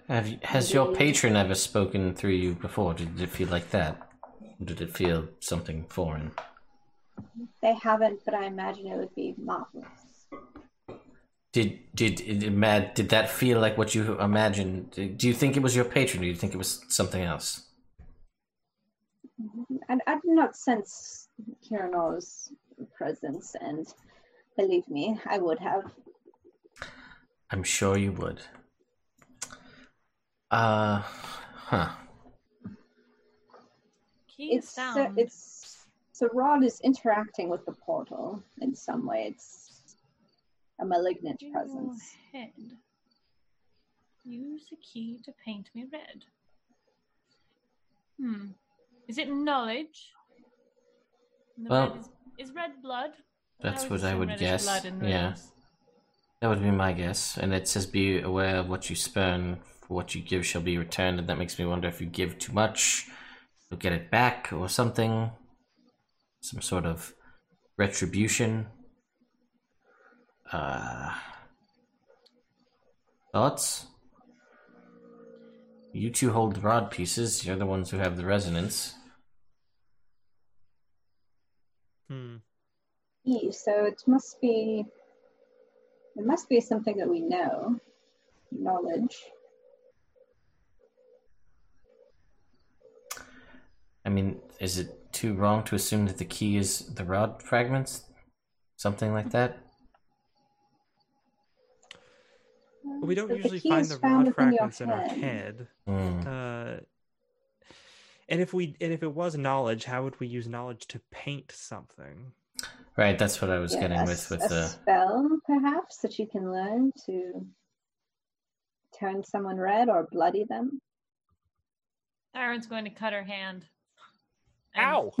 Have you, has your patron ever spoken through you before? Did it feel like that? Or did it feel something foreign? They haven't, but I imagine it would be marvelous. Did did it, mad? Did that feel like what you imagined? Do you think it was your patron? Or do you think it was something else? And I did not sense Kirano's presence, and believe me, I would have. I'm sure you would. Uh, huh. Key is It's uh, sound. it's the rod is interacting with the portal in some way. It's a malignant Your presence. Head. Use the key to paint me red. Hmm. Is it knowledge? Well- red is, is red blood? That's would what I would guess, yeah. That would be my guess. And it says, "Be aware of what you spurn, for what you give shall be returned." And that makes me wonder if you give too much, you'll get it back, or something. Some sort of retribution. Uh, thoughts? You two hold the rod pieces. You're the ones who have the resonance. Hmm. So it must be. It must be something that we know. Knowledge. I mean, is it too wrong to assume that the key is the rod fragments? Something like that? We don't But usually key find the rod fragments in our head. head. Hmm. Uh, and if we and if it was knowledge, how would we use knowledge to paint something? Right, that's what I was Yeah, getting a, with with a the. spell, perhaps, that you can learn to turn someone red or bloody them. Siren's going to cut her hand. And Ow!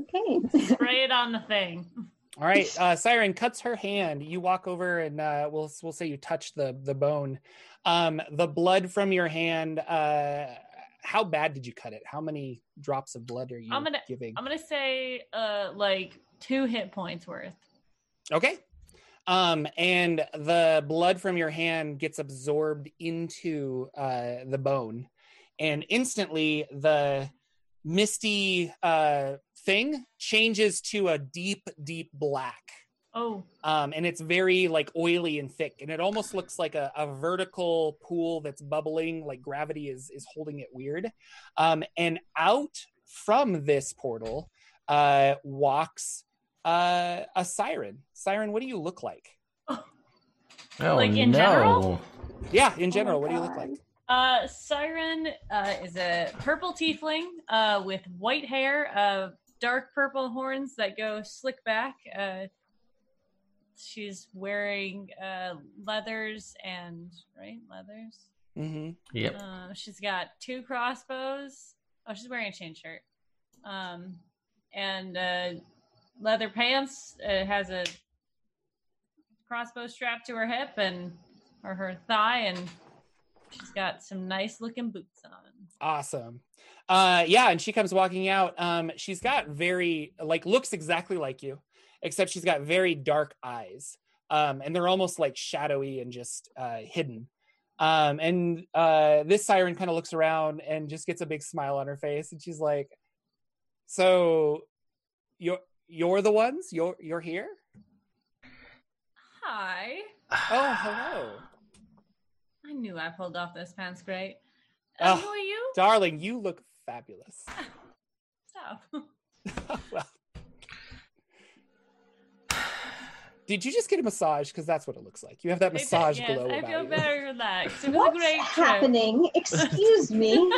Okay. Spray it on the thing. All right, uh, Siren cuts her hand. You walk over, and uh, we'll we'll say you touch the the bone. Um, the blood from your hand. Uh, how bad did you cut it? How many drops of blood are you I'm gonna- giving? I'm gonna say uh like two hit points worth. Okay. Um, and the blood from your hand gets absorbed into uh, the bone, and instantly the misty uh, thing changes to a deep, deep black. Oh, Um, and it's very like oily and thick, and it almost looks like a, a vertical pool that's bubbling, like gravity is is holding it weird. Um, and out from this portal uh, walks uh, a siren. Siren, what do you look like? Oh Like, no! in general? Yeah, in Oh general, what do you look like? Uh, Siren uh, is a purple tiefling uh with white hair, uh, dark purple horns that go slick back. Uh, she's wearing uh leathers and right leathers. hmm Yep. Uh, she's got two crossbows. Oh, she's wearing a chain shirt. Um, and uh, leather pants. Uh, has a crossbow strapped to her hip and or her thigh, and she's got some nice looking boots on. Awesome. Uh, yeah, and she comes walking out. Um, she's got very like looks exactly like you, except she's got very dark eyes. Um, and they're almost like shadowy and just uh, hidden. Um, and uh, this siren kind of looks around and just gets a big smile on her face, and she's like, "So, you're you're the ones? You're you're here? Hi. Oh, hello, I knew I pulled off those pants great. Oh. Who are you? darling. You look fabulous." Oh. well, did you just get a massage? Because that's what it looks like. You have that massage yes, glow I about feel you. very relaxed. It was What's a great trip. happening? Excuse me.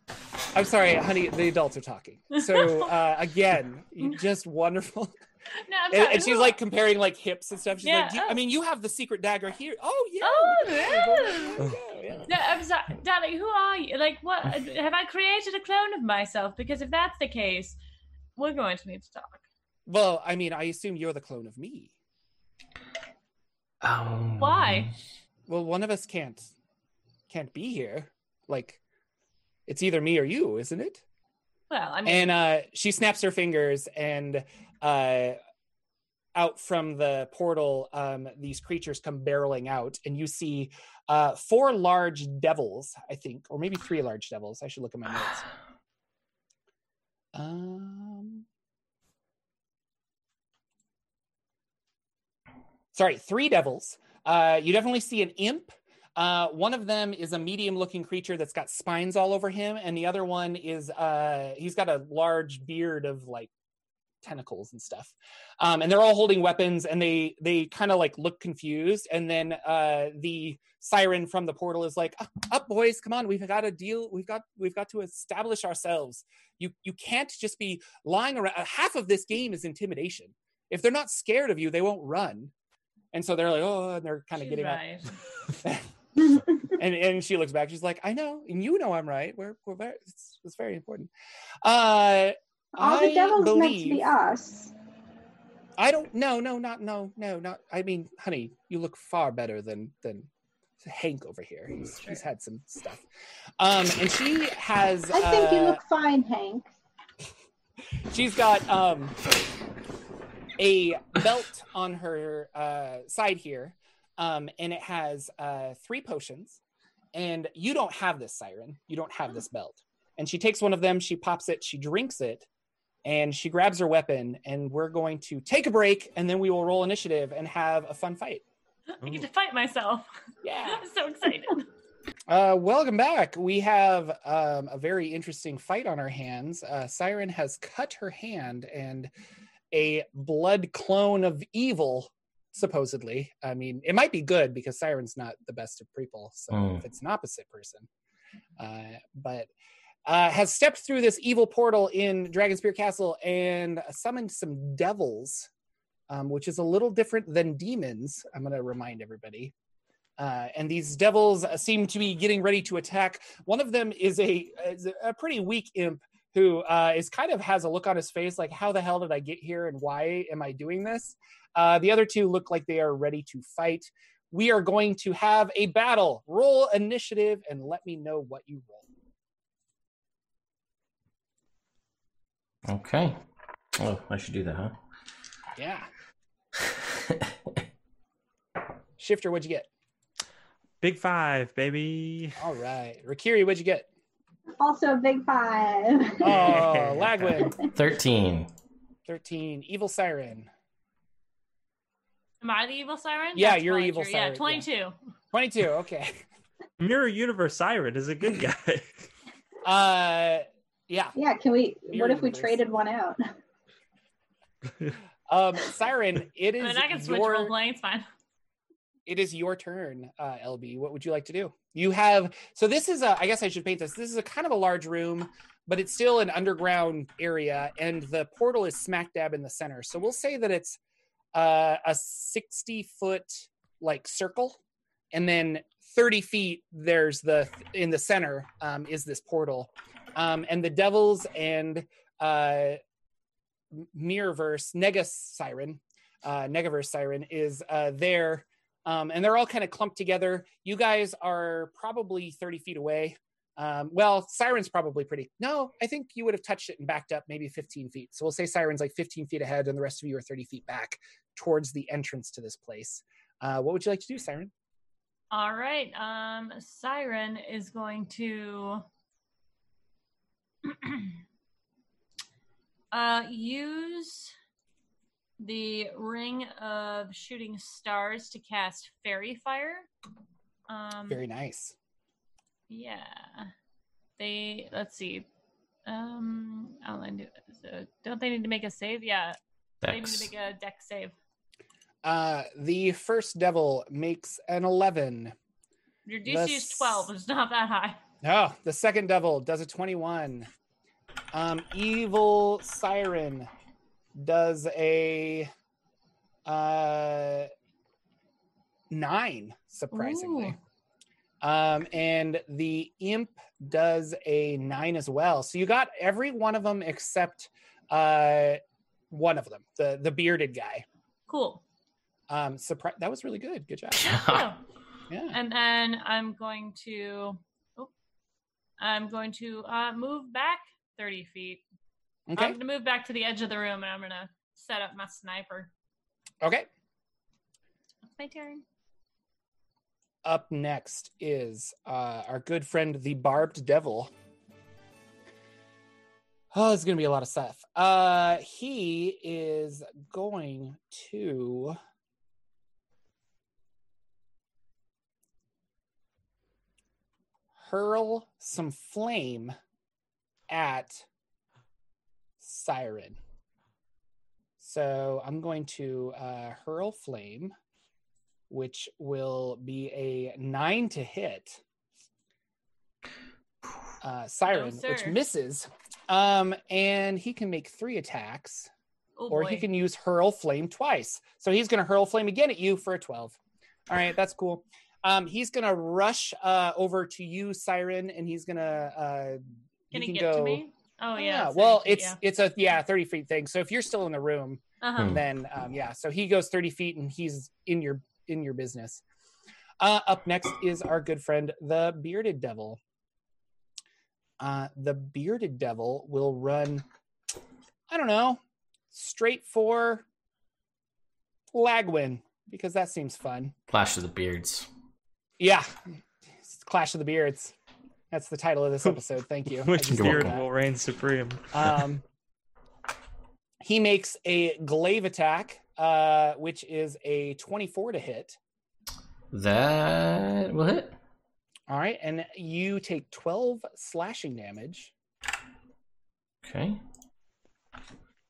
I'm sorry, honey. The adults are talking. So uh, again, you just wonderful. No, I'm And, and she's like comparing like hips and stuff. She's Yeah, like, "Do you- I oh. mean, you have the secret dagger here. Oh yeah. Oh, yeah, yeah. yeah, yeah. No, I'm sorry, darling. Who are you? Like, what have I created a clone of myself? Because if that's the case, we're going to need to talk. Well, I mean, I assume you're the clone of me. Um, Why? Well, one of us can't can't be here. Like, it's either me or you, isn't it? Well, I mean, and uh, she snaps her fingers and uh, out from the portal um, these creatures come barreling out and you see uh, four large devils i think or maybe three large devils. I should look at my notes. Um, sorry three devils. Uh, you definitely see an imp. Uh, one of them is a medium looking creature that's got spines all over him, and the other one is uh, he's got a large beard of like tentacles and stuff. Um, and they're all holding weapons and they they kind of like look confused. And then uh, the siren from the portal is like, "Up, up, boys, come on, we've got to deal, we've got we've got to establish ourselves. You you can't just be lying around. Half of this game is intimidation. If they're not scared of you, they won't run. And so they're like, oh, and they're kind of she's getting up and and she looks back. She's like, "I know, and you know I'm right. We're we're very it's, it's very important." Uh, All the devils meant to be us. I don't. No, no, not no, no, not. I mean, honey, you look far better than than Hank over here. He's he's had some stuff. Um, and she has. I think you uh, look fine, Hank. she's got um a belt on her uh side here um and it has uh three potions and you don't have this siren you don't have this belt and she takes one of them she pops it she drinks it and she grabs her weapon and we're going to take a break and then we will roll initiative and have a fun fight I get to fight myself. yeah I'm so excited. Uh, welcome back. We have um, a very interesting fight on our hands. Uh, Siren has cut her hand, and a blood clone of evil, supposedly. I mean, it might be good because Siren's not the best of people. So Mm. if it's an opposite person, uh, but uh, has stepped through this evil portal in Dragonspear Castle and summoned some devils, um, which is a little different than demons. I'm going to remind everybody. Uh, and these devils uh, seem to be getting ready to attack. One of them is a, is a pretty weak imp who uh, is kind of has a look on his face like, "How the hell did I get here, and why am I doing this?" Uh, the other two look like they are ready to fight. We are going to have a battle. Roll initiative and let me know what you roll. Okay. Oh, I should do that, huh? Yeah, Shifter, what'd you get? Big five, baby. All right, Rakiri, what'd you get? Also a big five. Oh, Lagwin, 13. thirteen. Evil Siren, Am I the evil siren? Yeah, That's you're evil true. siren, Yeah, yeah. 22. twenty-two. Okay. Mirror Universe Siren is a good guy. Uh, yeah. yeah, can we? What if we Universe. traded one out? Um, Siren, it is. I mean, I can switch your role playing. It's fine. it is your turn, uh, LB. What would you like to do? You have so this is a. I guess I should paint this. This is a kind of a large room, but it's still an underground area, and the portal is smack dab in the center. So we'll say that it's uh, a sixty foot like circle, and then thirty feet. There's the in the center um, is this portal, um, and the devils and uh, Mirrorverse Negus Siren, uh, Negaverse Siren is uh, there, um, and they're all kind of clumped together. You guys are probably 30 feet away. Um, well, Siren's probably pretty. No, I think you would have touched it and backed up maybe 15 feet. So we'll say Siren's like 15 feet ahead, and the rest of you are 30 feet back towards the entrance to this place. Uh, what would you like to do, Siren? All right. Um, Siren is going to uh, use the ring of shooting stars to cast fairy fire. Um, Very nice. Yeah. They let's see. Um oh, I do, so don't they need to make a save? Yeah. They need to make a Dex save. Uh, the first devil makes an 11. Your The DC is 12, it's not that high. Oh, the second devil does a 21. Um, evil siren does a uh nine, surprisingly. Um, and the imp does a nine as well. So you got every one of them except uh one of them, the the bearded guy. Cool. Um, surprise that was really good. Good job. Yeah. And then I'm going to I'm going to uh move back 30 feet. Okay. I'm gonna move back to the edge of the room and I'm gonna set up my sniper. Okay. That's my turn. up next is uh, our good friend the barbed devil oh it's gonna be a lot of stuff uh he is going to hurl some flame at siren so i'm going to uh, hurl flame which will be a nine to hit. Uh, Siren, which misses. Um, and he can make three attacks, Oh or boy. he can use hurl flame twice. So he's going to hurl flame again at you for a 12. All right, that's cool. Um, he's going to rush uh, over to you, Siren, and he's going to. Uh, Can he can get go, to me? Oh yeah. it's well, feet, it's it's a yeah 30 feet thing. So if you're still in the room, uh-huh. Hmm. then um, yeah so he goes 30 feet and he's in your in your business uh, up next is our good friend the bearded devil uh, the bearded devil will run i don't know straight for lagwin because that seems fun Clash of the Beards. Yeah It's clash of the beards that's the title of this episode thank you Which beard will reign supreme? Um, he makes a glaive attack, uh, which is a 24 to hit. That will hit. All right, and you take 12 slashing damage, Okay.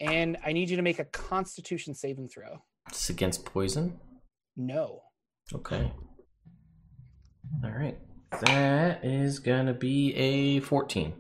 and I need you to make a constitution saving throw. It's against poison. No. Okay. All right. That is gonna be a fourteen.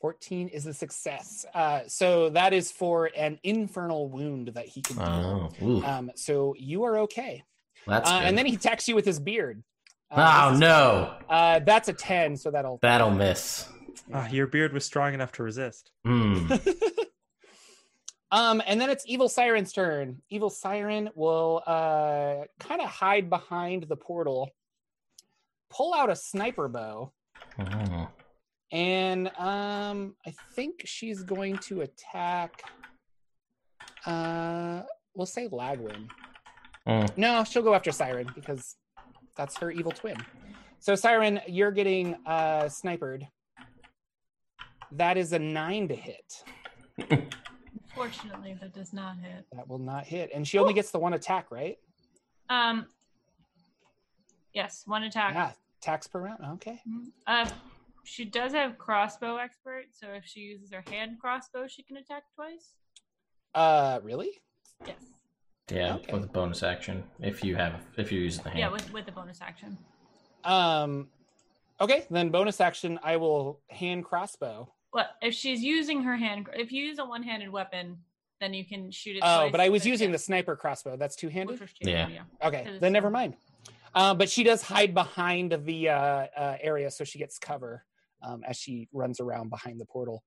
14 is a success. Uh, so that is for an infernal wound that he can deal. Oh, ooh, Um, so you are okay. that's Uh, good. and then he attacks you with his beard. Uh, oh no, Uh, that's a 10, so that'll. that'll miss. Ah, your beard was strong enough to resist. Hmm. um, and then it's Evil Siren's turn. Evil Siren will uh, kind of hide behind the portal, pull out a sniper bow, Oh. and um, I think she's going to attack. Uh, we'll say Lagwin. Mm. No, she'll go after Siren because that's her evil twin. So Siren, you're getting uh, snipered. That is a nine to hit. Fortunately, that does not hit. That will not hit, and she only gets the one attack, right? Um. Yes, one attack. Yeah, attacks per round. Okay. Mhm. Uh, she does have crossbow expert, so if she uses her hand crossbow, she can attack twice. Uh, really? Yes. Yeah, Okay. with a bonus action if you have if you use the hand. Yeah, with with the bonus action. Um, okay. Then bonus action, I will hand crossbow. Well, if she's using her hand, if you use a one-handed weapon, then you can shoot it. Oh, twice, but I was yeah, using the sniper crossbow. That's two handed. which two Yeah. handed, Okay, then never mind. Uh, but she does hide behind the uh, uh, area, so she gets cover um, as she runs around behind the portal.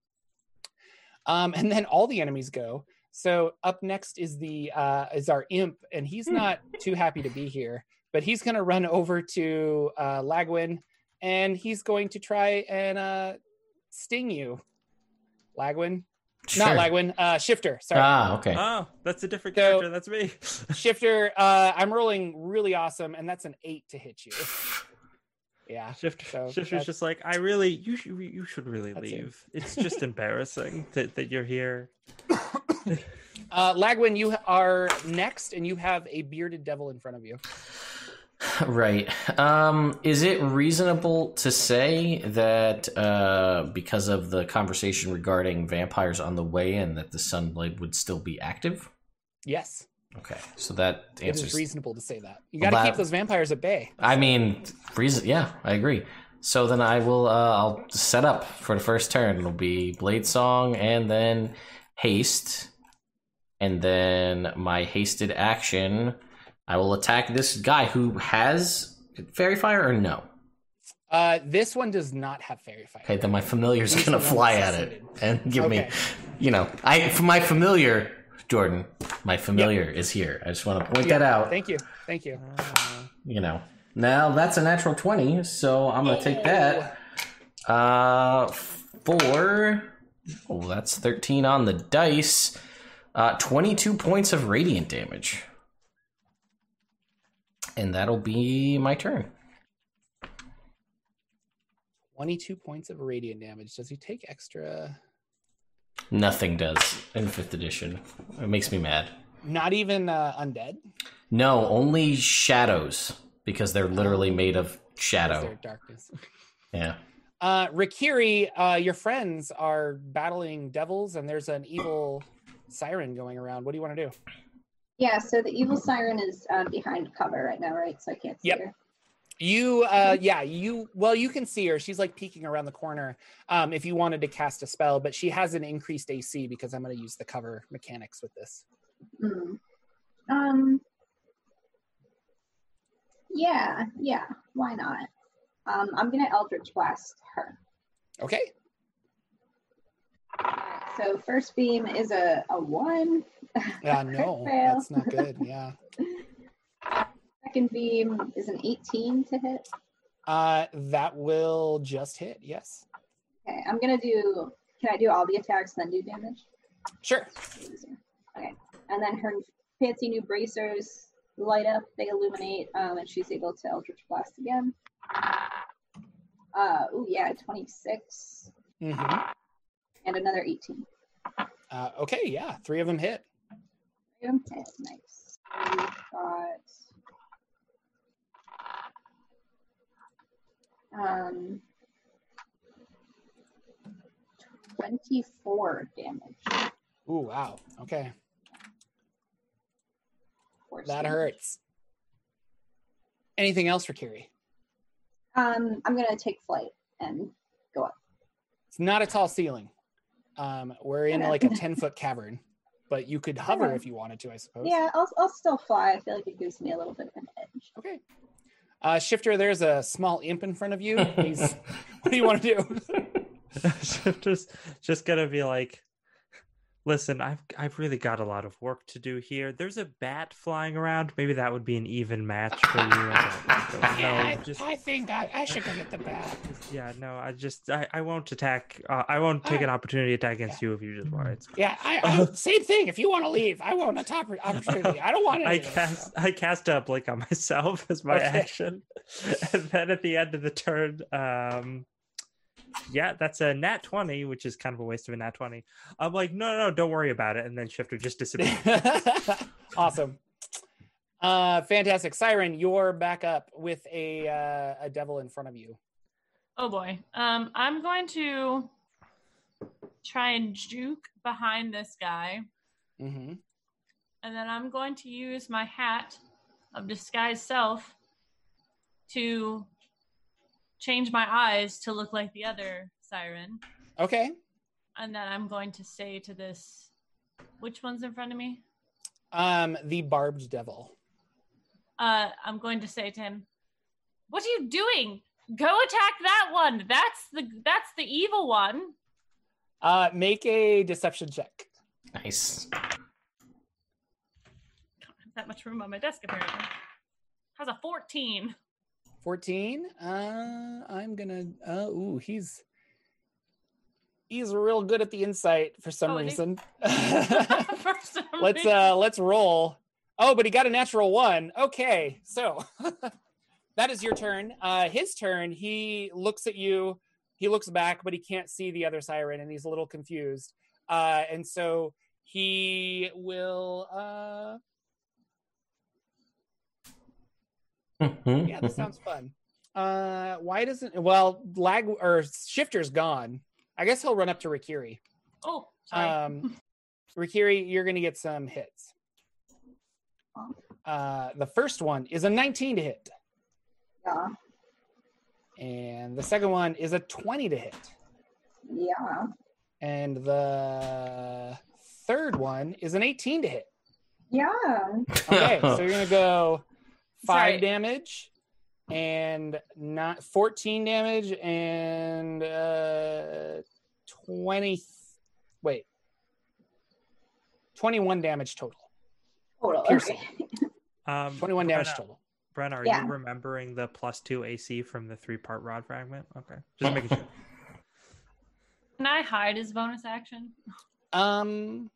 Um, and then all the enemies go. So up next is the uh, is our imp, and he's not too happy to be here, but he's going to run over to uh, Lagwin, and he's going to try and uh, sting you, Lagwin. Sure. Not Lagwin, uh, Shifter. Sorry. Ah, okay. Oh, that's a different So- character. That's me. Shifter, uh, I'm rolling really awesome, and that's an eight to hit you. Yeah. Shifter, So Shifter's just like, I really, you should, you should really That's it. leave. It's just embarrassing that, that you're here. Uh, Lagwin, you are next, and you have a bearded devil in front of you. Right. Um, is it reasonable to say that uh, because of the conversation regarding vampires on the way in, that the Sunblade would still be active? Yes, Okay, so that it answers. is reasonable to say that. You got to keep those vampires at bay. I mean, reason. Yeah, I agree. So then I will. Uh, I'll set up for the first turn. It'll be Blade Song and then Haste, and then my hasted action. I will attack this guy who has Faerie Fire or no. Uh, this one does not have faerie fire. Okay, then my familiar's He's gonna fly at it and give me, you know, I for my familiar, Jordan, my familiar is here. I just want to point that out. Thank you, thank you. You know, now that's a natural twenty, so I'm gonna take that. Uh, four. Oh, that's thirteen on the dice. Uh, twenty-two points of radiant damage, and that'll be my turn. Twenty-two points of radiant damage. Does he take extra? Nothing does in fifth edition. It makes me mad. Not even uh, undead. No, only shadows because they're literally made of shadow. darkness? Yeah. Uh, Rikiri, uh, your friends are battling devils, and there's an evil siren going around. What do you want to do? Yeah, so the evil siren is um, behind cover right now, right? So I can't see Yep. her. You, uh, yeah, you. Well, you can see her. She's like peeking around the corner. Um, if you wanted to cast a spell, but she has an increased AC because I'm going to use the cover mechanics with this. Mm. Um. Yeah, yeah. Why not? Um, I'm gonna Eldritch Blast her. Okay. So first beam is a, a one. Yeah, no, that's not good. Yeah. Second beam is an 18 to hit. Uh, that will just hit. Yes. Okay, I'm gonna do. Can I do all the attacks then do damage? Sure. Okay, and then her fancy new bracers light up. They illuminate, um, and she's able to Eldritch Blast again. Uh, oh yeah, 26 hmm and another 18. Uh, okay. Yeah. Three of them hit. Boom, hit. Nice. We've got Um, 24 damage. Ooh, wow. Okay. force That damage. hurts. Anything else for Kiri? Um, I'm gonna take flight and go up. It's not a tall ceiling. Um, we're in like a 10 foot cavern, but you could hover Okay. if you wanted to, I suppose. Yeah, I'll, I'll still fly. I feel like it gives me a little bit of an edge. Okay. Uh, Shifter, there's a small imp in front of you. He's, what do you want to do? Shifter's just gonna be like, listen, I've I've really got a lot of work to do here. There's a bat flying around. Maybe that would be an even match for you. I don't- I don't know, just think I, I should go get the bat. yeah, no, I just I, I won't attack. Uh, I won't take an opportunity attack against you if you just want. it. Yeah, I, I same thing. If you want to leave, I want a top opportunity. I don't want I of this cast. I cast a blink on myself as my Okay. action, and then at the end of the turn, um, yeah, that's a nat twenty, which is kind of a waste of a nat twenty. I'm like, no, no, no, don't worry about it, and then Shifter just disappears. awesome. Uh, fantastic, Siren. You're back up with a uh, a devil in front of you. Oh boy. Um, I'm going to try and juke behind this guy, Mm-hmm. and then I'm going to use my hat of disguise self to change my eyes to look like the other siren. Okay. And then I'm going to say to this, which one's in front of me? Um, the barbed devil. Uh, I'm going to say to him, "What are you doing? Go attack that one. That's the that's the evil one." Uh, make a deception check. Nice. Don't have that much room on my desk apparently. Has a 14. 14 uh i'm gonna uh ooh he's he's real good at the insight for some Oh, reason. For some let's reason. uh let's roll. Oh but he got a natural one. Okay so that is your turn. Uh his turn he looks at you he looks back but he can't see the other siren and he's a little confused. Uh and so he will uh yeah this sounds fun. Uh why doesn't well lag or shifter's gone. I guess he'll run up to rikiri. Oh, sorry. um rikiri you're gonna get some hits. Uh the first one is a 19 to hit. Yeah, and the second one is a 20 to hit. Yeah, and the third one is an 18 to hit. Yeah. okay so you're gonna go five Sorry. damage and not 14 damage and uh 20 wait 21 damage total Total. Piercing. Okay. Um, 21 damage total Brenna, are Yeah. you remembering the plus two AC from the three part rod fragment? Okay, just making sure. Can I hide his bonus action? um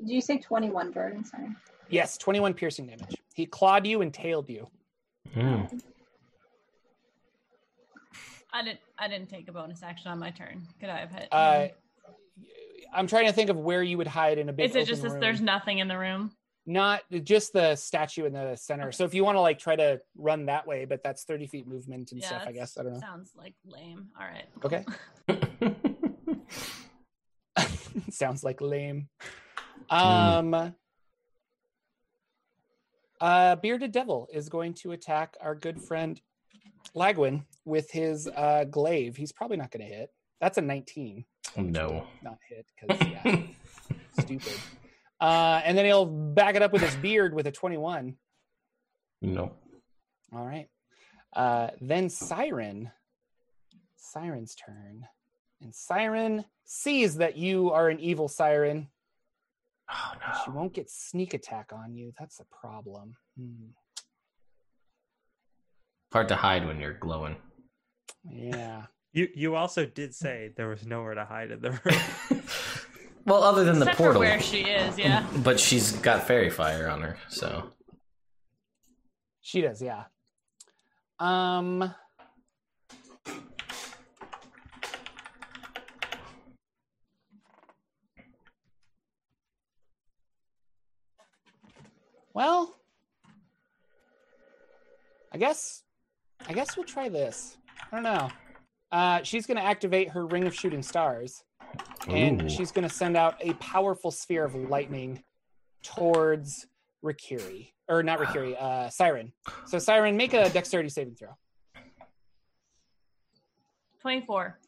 Did you say 21, Jordan? Sorry. Yes 21 piercing damage he clawed you and tailed you Mm. I didn't. I didn't take a bonus action on my turn. Could I have hit? uh i'm trying to think of where you would hide in a big Is it open just that room. there's nothing in the room? not just the statue in the center so if you want to like try to run that way but that's 30 feet movement and stuff i guess i don't know Sounds like lame. All right. okay sounds like lame um uh bearded devil is going to attack our good friend lagwin with his uh glaive. He's probably not going to hit. That's a 19 no. not hit because yeah stupid. Uh and then he'll back it up with his beard with a 21 No. all right. Uh then siren. Siren's turn. And siren sees that you are an evil siren Oh She won't get sneak attack on you. That's a problem. Hmm. Hard to hide when you're glowing. Yeah. You you also did say there was nowhere to hide in the room. well, other than the portal. for where she is. Yeah. But she's got faerie fire on her, so She does, yeah. Um Well, I guess I guess we'll try this. I don't know. Uh, she's going to activate her ring of shooting stars, and Ooh. she's going to send out a powerful sphere of lightning towards Rikiri, or not Rikiri, uh, Siren. So Siren, make a dexterity saving throw. 24.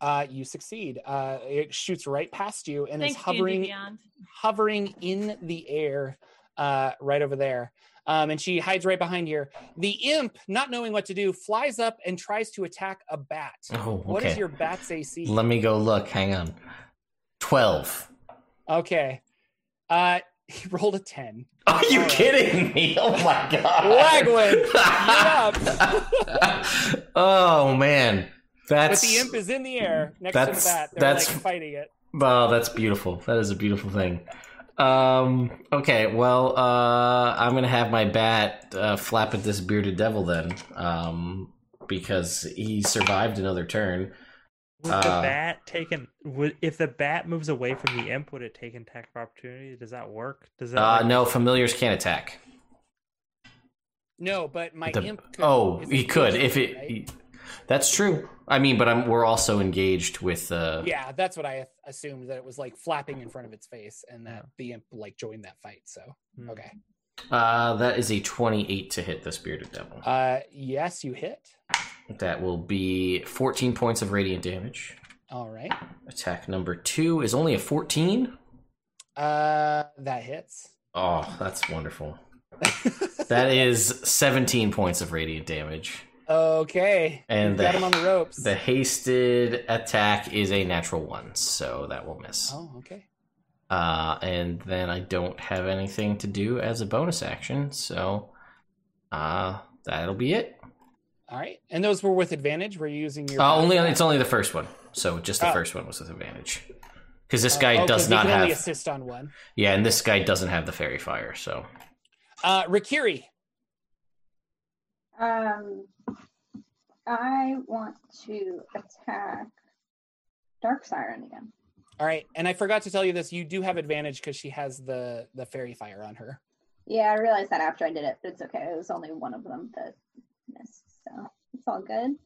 Uh, you succeed. Uh, it shoots right past you and Thanks, is hovering hovering in the air uh, right over there. Um, and she hides right behind here. The imp, not knowing what to do, flies up and tries to attack a bat. Oh, What is okay. your bat's AC? Let me go look. Hang on. 12. Okay. Uh, he rolled a 10. Are you kidding me? Oh my god. Lagwin, oh man. That's But the imp is in the air next to the bat. They're that's- like fighting it. Oh, that's beautiful. That is a beautiful thing. Um, okay, well, uh, I'm gonna have my bat uh, flap at this bearded devil then, um, because he survived another turn. Would the Uh, bat taken would if the bat moves away from the imp, would it take an attack of opportunity? Does that work? Does that Uh, like- no, familiars can't attack. No, but my The- imp could. oh, he could if it. right? That's true. I mean, but I'm, we're also engaged with. Uh, Yeah, that's what I assumed that it was like flapping in front of its face and that Yeah. the imp like joined that fight. So, Hmm. okay. Uh, that is a 28 to hit this bearded devil. Uh, yes, you hit. That will be 14 points of radiant damage. All right. Attack number two is only a 14. Uh, that hits. Oh, that's wonderful. That is 17 points of radiant damage. Okay. And You've got the- him on the ropes. The hasted attack is a natural one, so that will miss. Oh, okay. Uh, and then I don't have anything to do as a bonus action, so uh, that'll be it. All right. And those were with advantage. Were you using your? Uh, only it's only the first one, so just the Oh. first one was with advantage. Because this Uh, guy oh, 'cause does he not can only have, assist on one. yeah, and this guy doesn't have the faerie fire, so Uh, Rikiri. Um, I want to attack Dark Siren again. All right. And I forgot to tell you this. You do have advantage because she has the the faerie fire on her. Yeah, I realized that after I did it, but it's okay. It was only one of them that missed, so it's all good.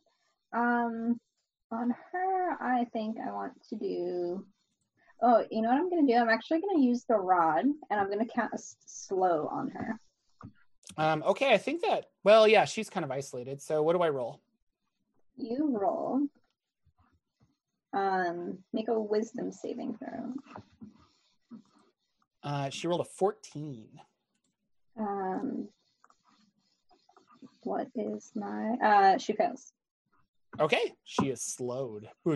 Um, on her, I think I want to do. Oh, you know what I'm gonna do? I'm actually gonna use the rod, and I'm gonna cast slow on her. Um, okay. I think that. Well, yeah, she's kind of isolated. So what do I roll? You roll. Um, make a Wisdom saving throw. Uh, she rolled a fourteen. Um, what is my? Uh, she fails. Okay. She is slowed.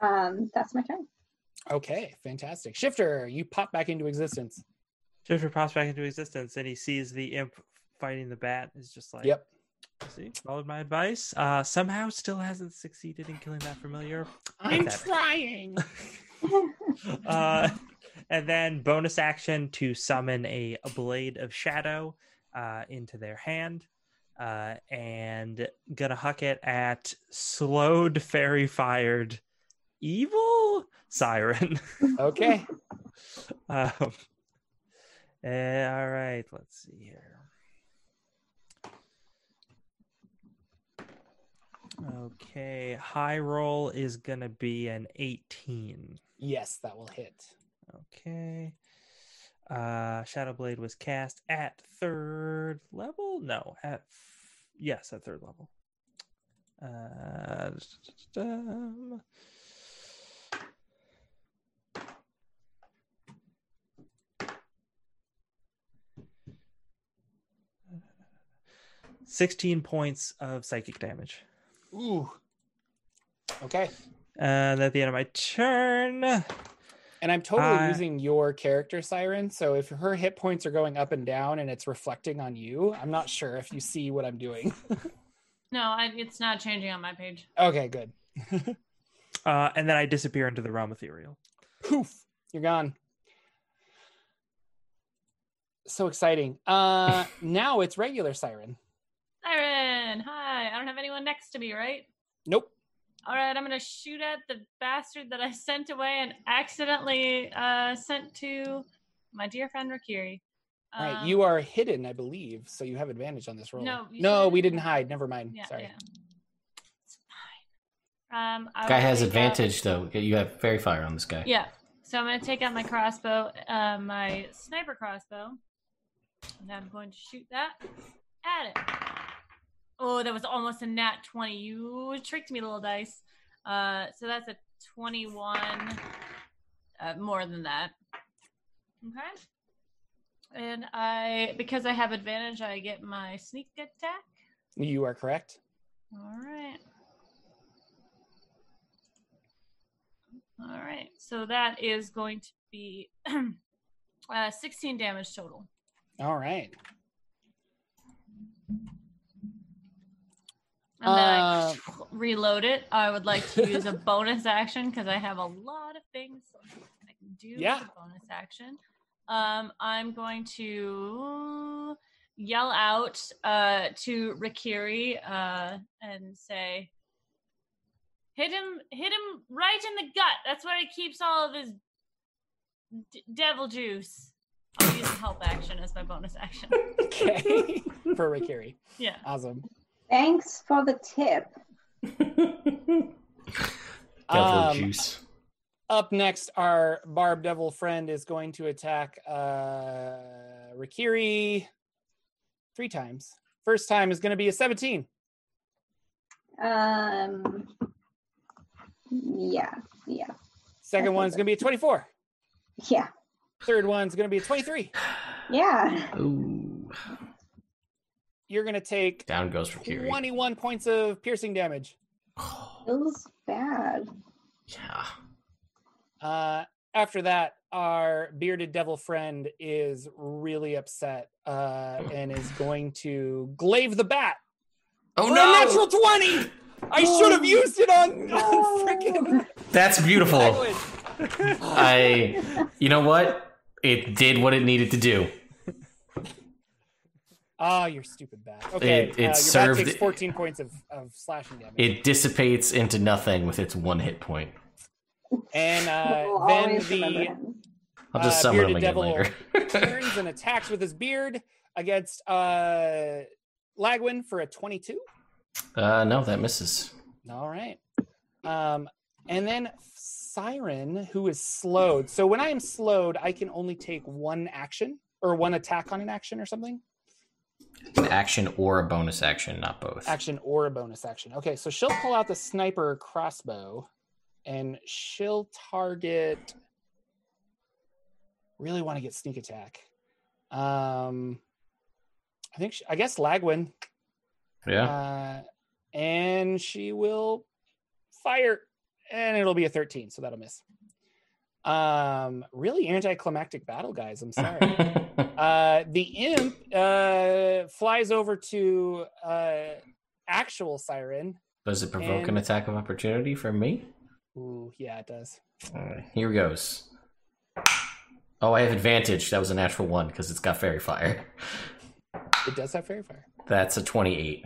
Um, that's my turn. Okay. Fantastic. Shifter, you pop back into existence. Shifter pops back into existence and he sees the imp fighting the bat. Is just like, Yep. See, followed my advice. Uh, somehow still hasn't succeeded in killing that familiar. I'm that. trying. Uh, and then bonus action to summon a, a blade of shadow uh, into their hand. Uh, and gonna huck it at slowed fairy fired evil siren. Okay. um, eh, all right, let's see here. Okay, high roll is gonna be an 18. Yes, that will hit. Okay. Uh Shadow Blade was cast at third level? No, at f- yes, at third level. Uh um, Sixteen points of psychic damage. Ooh. Okay. And at the end of my turn, And I'm totally Uh, using your character, Siren. So if her hit points are going up and down and it's reflecting on you, I'm not sure if you see what I'm doing. No, I, it's not changing on my page. okay, good. uh, and then I disappear into the realm ethereal. Poof, you're gone. So exciting. Uh now it's regular Siren. Siren, hi. I don't have anyone next to me, right? Nope. All right, I'm gonna shoot at the bastard that I sent away and accidentally uh, sent to my dear friend Rikiri. All right, Um, you are hidden, I believe, so you have advantage on this roll. No, you no, we didn't hide. Never mind. Yeah, Sorry. yeah. It's fine. Um, I Guy has take out- advantage though. You have faerie fire on this guy. Yeah. So I'm going to take out my crossbow, uh, my sniper crossbow, and I'm going to shoot that at it. Oh, that was almost a nat 20. You tricked me, little dice. Uh, so that's a 21. Uh, more than that. Okay. And I, because I have advantage, I get my sneak attack. You are correct. All right. All right. So that is going to be uh, 16 damage total. All right. And then I Uh, reload it. I would like to use a bonus action because I have a lot of things I can do Yeah. with a bonus action. Um, I'm going to yell out uh, to Rikiri uh, and say, "Hit him! Hit him right in the gut! That's where he keeps all of his d- devil juice." I'll use a help action as my bonus action. Okay. For Rikiri. Yeah. Awesome. Thanks for the tip. Devil Um, juice. Up next, our Barb Devil friend is going to attack uh, Rikiri three times. First time is going to be a 17. Um. Yeah. Yeah. Second one is going to be a 24. Yeah. Third one's going to be a 23. Yeah. Ooh. You're going to take Down goes for Kiri. 21 points of piercing damage. Feels bad. Yeah. Uh, after that, our bearded devil friend is really upset uh, and is going to glaive the bat. Oh for a no! natural 20! I should have used it on, on freaking That's beautiful. language. I. You know what? It did what it needed to do. Ah, your stupid bat. Okay, It- it uh, your served- bat takes 14 points of, of slashing damage. It dissipates into nothing with its one hit point. and uh, We'll then the him. I'll just Uh, summon him bearded again devil later. turns and attacks with his beard against uh, Lagwin for a 22. uh, no, that misses. All right. Um, and then Siren, who is slowed. So when I am slowed, I can only take one action or one attack on an action or something. An action or a bonus action, not both. Action or a bonus action. Okay, so she'll pull out the sniper crossbow and she'll target. Really want to get sneak attack. Um, I think she, I guess Lagwin. Yeah. Uh, and she will fire, and it'll be a 13, so that'll miss. Um, really anticlimactic battle, guys. I'm sorry. Uh, the imp uh, flies over to uh, actual siren. Does it provoke an attack of opportunity from me? Ooh, yeah, it does. Alright, here goes. Oh, I have advantage. That was a natural one because it's got faerie fire. It does have faerie fire. That's a 28.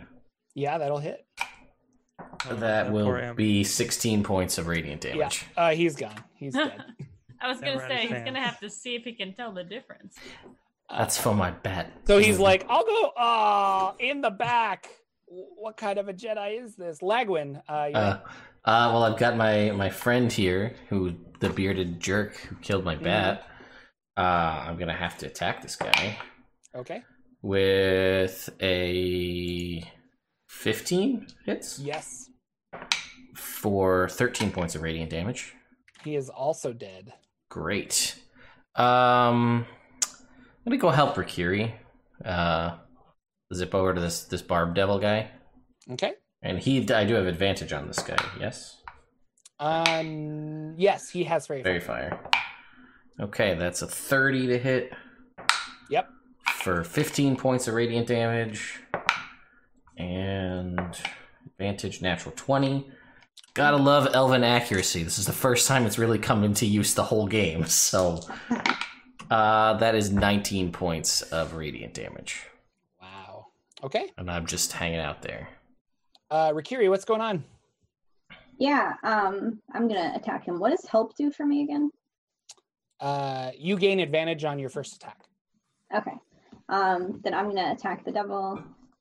Yeah, that'll hit. Oh, that poor will be 16 points of radiant damage. Yeah, uh, he's gone. He's dead. I was gonna say he's gonna have to see if he can tell the difference. That's for my bet. So he's like, I'll go uh in the back. What kind of a Jedi is this? Lagwin. Uh, you're Uh, uh, well, I've got my my friend here, who the bearded jerk who killed my bat. Uh, I'm gonna have to attack this guy okay. with a 15 hits Yes. for 13 points of radiant damage. He is also dead. Great. Um, I'm gonna go help Rikiri. Uh, zip over to this this barb devil guy, Okay. and he I do have advantage on this guy. Yes, Um. Yes, he has fairy. fairy fire. fire. Okay, that's a 30 to hit Yep. for 15 points of radiant damage, and advantage natural 20. Gotta love elven accuracy. This is the first time it's really come into use the whole game. So, uh, that is 19 points of radiant damage. Wow. Okay. and I'm just hanging out there. Uh, Rikiri, what's going on? Yeah. Um. I'm gonna attack him. What does help do for me again? Uh, you gain advantage on your first attack. Okay. Um, then I'm gonna attack the devil.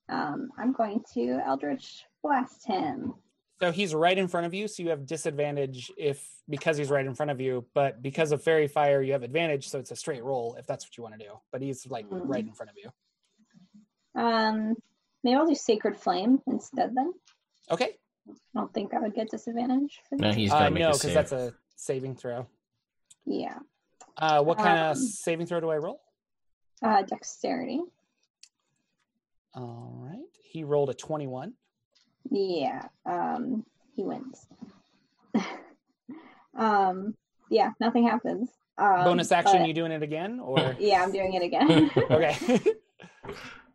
Um, I'm going to Eldritch blast him. So he's right in front of you, so you have disadvantage if because he's right in front of you, but because of faerie fire, you have advantage, so it's a straight roll if that's what you want to do. But he's like Mm. right in front of you. Um, maybe I'll do Sacred Flame instead then. Okay. I don't think I would get disadvantage for No, this. he's Uh, no, because that's a saving throw. Yeah. Uh, what kind Um, of saving throw do I roll? Uh, dexterity. All right. He rolled a 21. Yeah. Um, he wins. um, yeah, nothing happens. Um, Bonus action, but- you doing it again? Or Yeah, I'm doing it again. okay.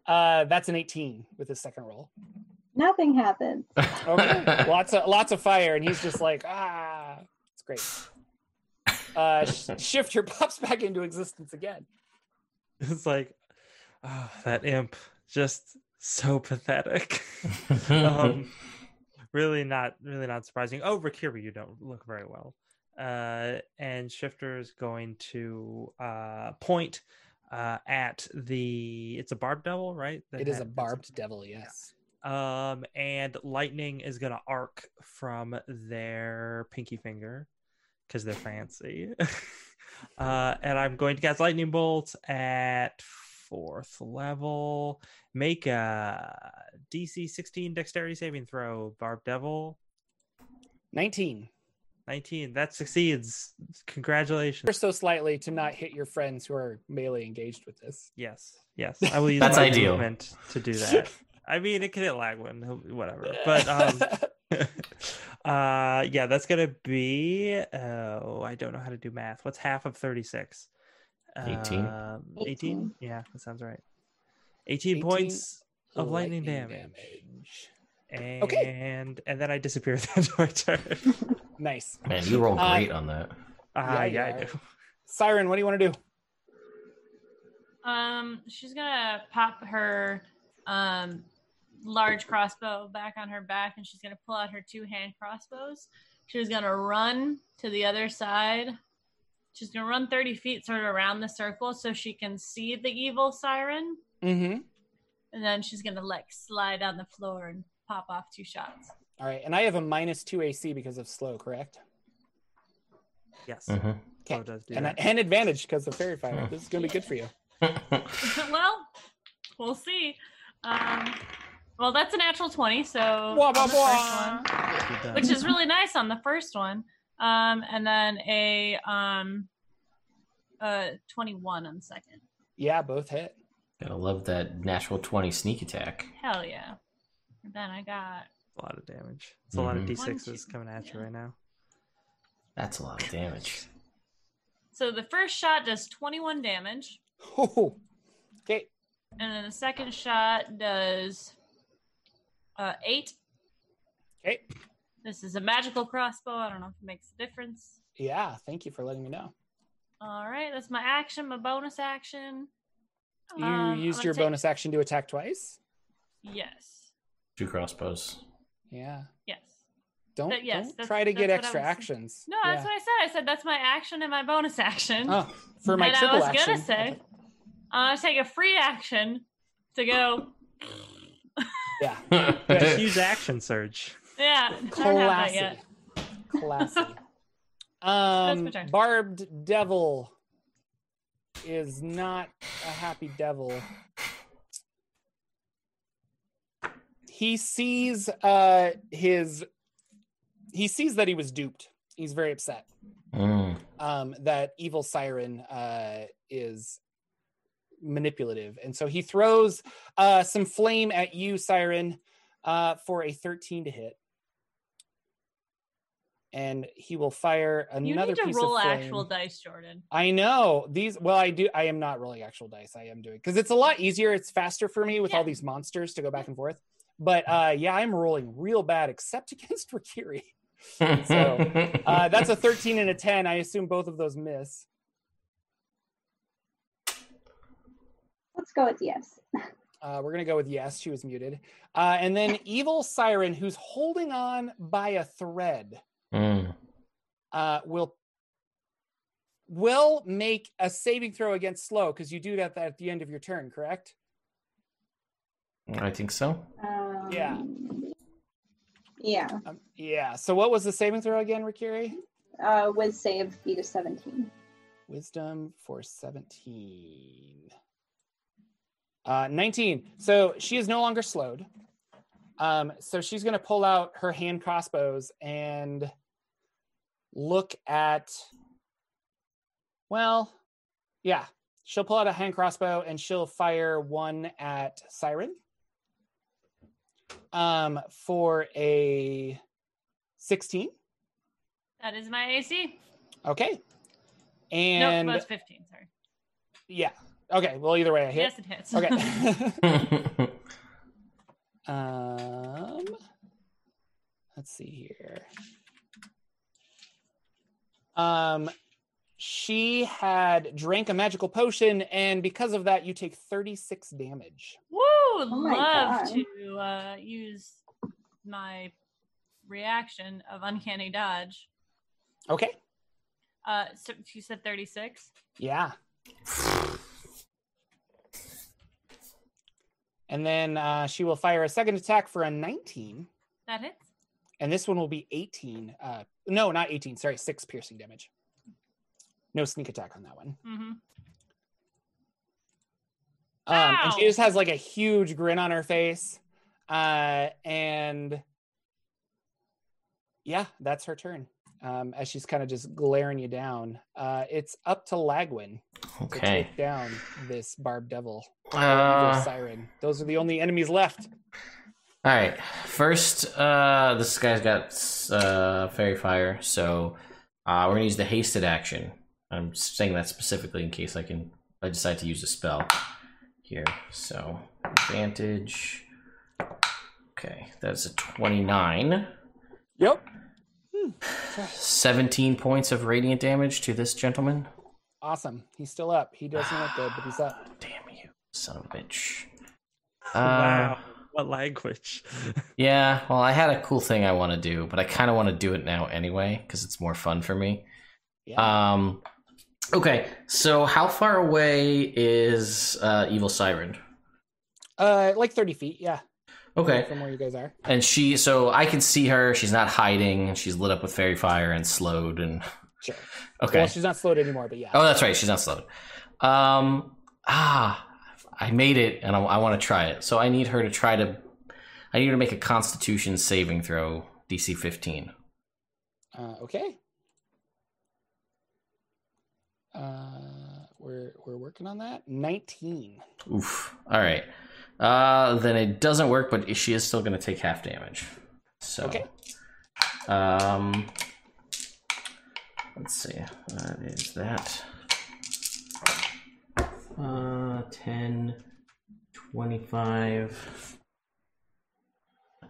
uh, that's an 18 with his second roll. nothing happens. Okay. lots of lots of fire, and he's just like, ah, it's great. Uh, sh- shifter pops back into existence again. It's like, oh, that imp, just so pathetic. um, really not, really not surprising. Oh, Rikiri, you don't look very well. Uh, and Shifter is going to uh, point uh, at the. It's a barbed devil, right? That It is had- a barbed devil, yes. Um, and lightning is gonna arc from their pinky finger because they're fancy. uh, and I'm going to cast lightning bolt at fourth level. Make a DC 16 dexterity saving throw. Barb Devil 19. 19. That succeeds. Congratulations. Ever so slightly to not hit your friends who are melee engaged with this. Yes, yes. I will use That's my ideal. movement to do that. I mean, it can hit Lagwin, whatever. But um, uh yeah that's gonna be oh i don't know how to do math what's half of 36 18. um, 18 18. yeah that sounds right 18, 18 points of lightning, damage. and Okay. and then i disappear at the end of my turn Nice. Man, you roll Uh, great on that. ah Yeah, you yeah, i do Siren, what do you want to do? Um, she's gonna pop her um large crossbow back on her back, and she's gonna pull out her two hand crossbows. She's gonna run to the other side. She's gonna run thirty feet, sort of around the circle, so she can see the evil siren, Mm-hmm. and then she's gonna like slide on the floor and pop off two shots. All right, and I have a minus two AC because of slow, correct? yes Mhm. Okay. Flo does And, that. and advantage because of faerie fire. This is gonna be good for you. well, we'll see. Um, well, that's a natural twenty, so Wah, wah, wah. one. Which is really nice on the first one. Um, and then a um, uh, 21 on the second. Yeah, both hit. Gotta love that natural 20 sneak attack. Hell yeah. And then I got a lot of damage it's a lot of Mhm. d6s One, two, coming at you right now That's a lot of damage. so the first shot does 21 damage, Oh. Okay. and then the second shot does uh, eight. Okay. This is a magical crossbow. I don't know if it makes a difference. Yeah, thank you for letting me know. All right, that's my action, my bonus action. You Um, used your take- bonus action to attack twice? Yes. Two crossbows. Yeah. Yes. Don't, That- yes, don't try to get that's what I extra was- actions. No, that's what I said. I said that's my action and my bonus action. Oh, for my and triple I was action. gonna say, I uh, take a free action to go. Yeah. just use action surge Yeah, I don't have that Classy. yet. Classy. Um, my barbed devil is not a happy devil. He sees uh his he sees that he was duped. He's very upset. Mm. um, that evil siren uh, is manipulative, and so he throws uh, some flame at you, siren, uh, for a thirteen to hit, and he will fire another. You another need to roll actual dice, Jordan. I know these. Well, I do. I am not rolling actual dice. I am doing because it's a lot easier. It's faster for me with all these monsters to go back and forth. But uh, yeah, I'm rolling real bad, except against Rikiri. So, Uh, that's a 13 and a 10. I assume both of those miss. Let's go with yes. Uh, we're gonna go with yes. She was muted. Uh, and then evil siren, who's holding on by a thread, Mm. uh, will will make a saving throw against slow because you do that at the end of your turn, correct? I think so. Um, Yeah. Yeah. Um, yeah. So what was the saving throw again, Rikiri? Uh, with save beat of 17. Wisdom for 17. Uh, 19. So she is no longer slowed. Um, so she's going to pull out her hand crossbows and look at. Well, yeah. She'll pull out a hand crossbow and she'll fire one at Siren um, for a 16. That is my AC. Okay. No, And that's 15. Sorry. yeah. Okay. Well, either way, I hit. Yes, it hits. Okay. um, let's see here. Um, she had drank a magical potion, and because of that, you take 36 damage. Woo! my love God. to uh, use my reaction of uncanny dodge. Okay. Uh, so you said 36. Yeah. And then uh, she will fire a second attack for a 19, That hits. and this one will be 18. Uh, no, not 18. Sorry, six piercing damage. No sneak attack on that one. Mm-hmm. Um, and she just has like a huge grin on her face. Uh, and yeah, that's her turn. Um, as she's kind of just glaring you down. Uh, it's up to Lagwin to take down this Barb Devil. Uh, Siren. Those are the only enemies left. All right. First, uh, this guy's got uh, faerie fire, so uh, we're gonna use the hasted action. I'm saying that specifically in case I can. I decide to use a spell here. So advantage. Okay, that's a twenty-nine. Yep. 17 points of radiant damage to this gentleman. Awesome. He's still up. He doesn't look good, but he's up. Damn you, son of a bitch. Uh, wow. What language? Yeah, well, I had a cool thing I want to do, but I kind of want to do it now anyway because it's more fun for me. Yeah. Um, okay, so how far away is uh, Evil Siren? Uh, like 30 feet. Yeah. Okay, From where you guys are. and she, so I can see her. She's not hiding. She's lit up with faerie fire and slowed. And Sure. okay, Well, she's not slowed anymore, but yeah. oh, that's right, she's not slowed. Um, ah, I made it, and I, I want to try it. So I need her to try to. I need her to make a Constitution saving throw, DC 15. Uh, okay. Uh, we're we're working on that. 19. Oof. All right. Uh, then it doesn't work, but she is still going to take half damage. So, Okay. Um, let's see. What is that? Uh, 10, 25.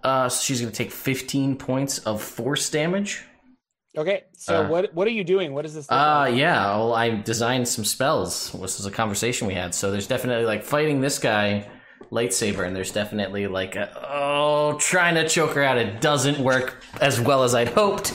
Uh, so she's going to take 15 points of force damage. Okay. So Uh, what what are you doing? What is this? Uh, like? yeah. Well, I designed some spells. This was a conversation we had. So there's definitely like fighting this guy, lightsaber, and there's definitely like a, oh, trying to choke her out. It doesn't work as well as I'd hoped,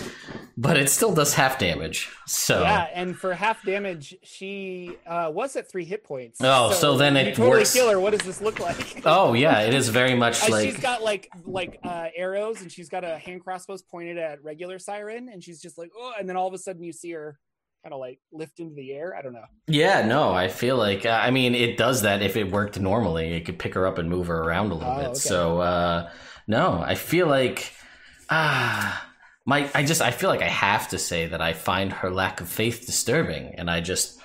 but it still does half damage. So Yeah, and for half damage, she uh, was at three hit points. Oh, so then you it totally works- kill her. What does this look like? oh yeah, it is very much Uh, like she's got like like uh, arrows, and she's got a hand crossbows pointed at regular siren, and she's just like, oh, and then all of a sudden you see her kind of like lift into the air. I don't know. yeah. No, I feel like uh, I mean it does that if it worked normally. It could pick her up and move her around a little Oh, bit. okay. So uh, no, I feel like ah. My, I just, I feel like I have to say that I find her lack of faith disturbing, and I just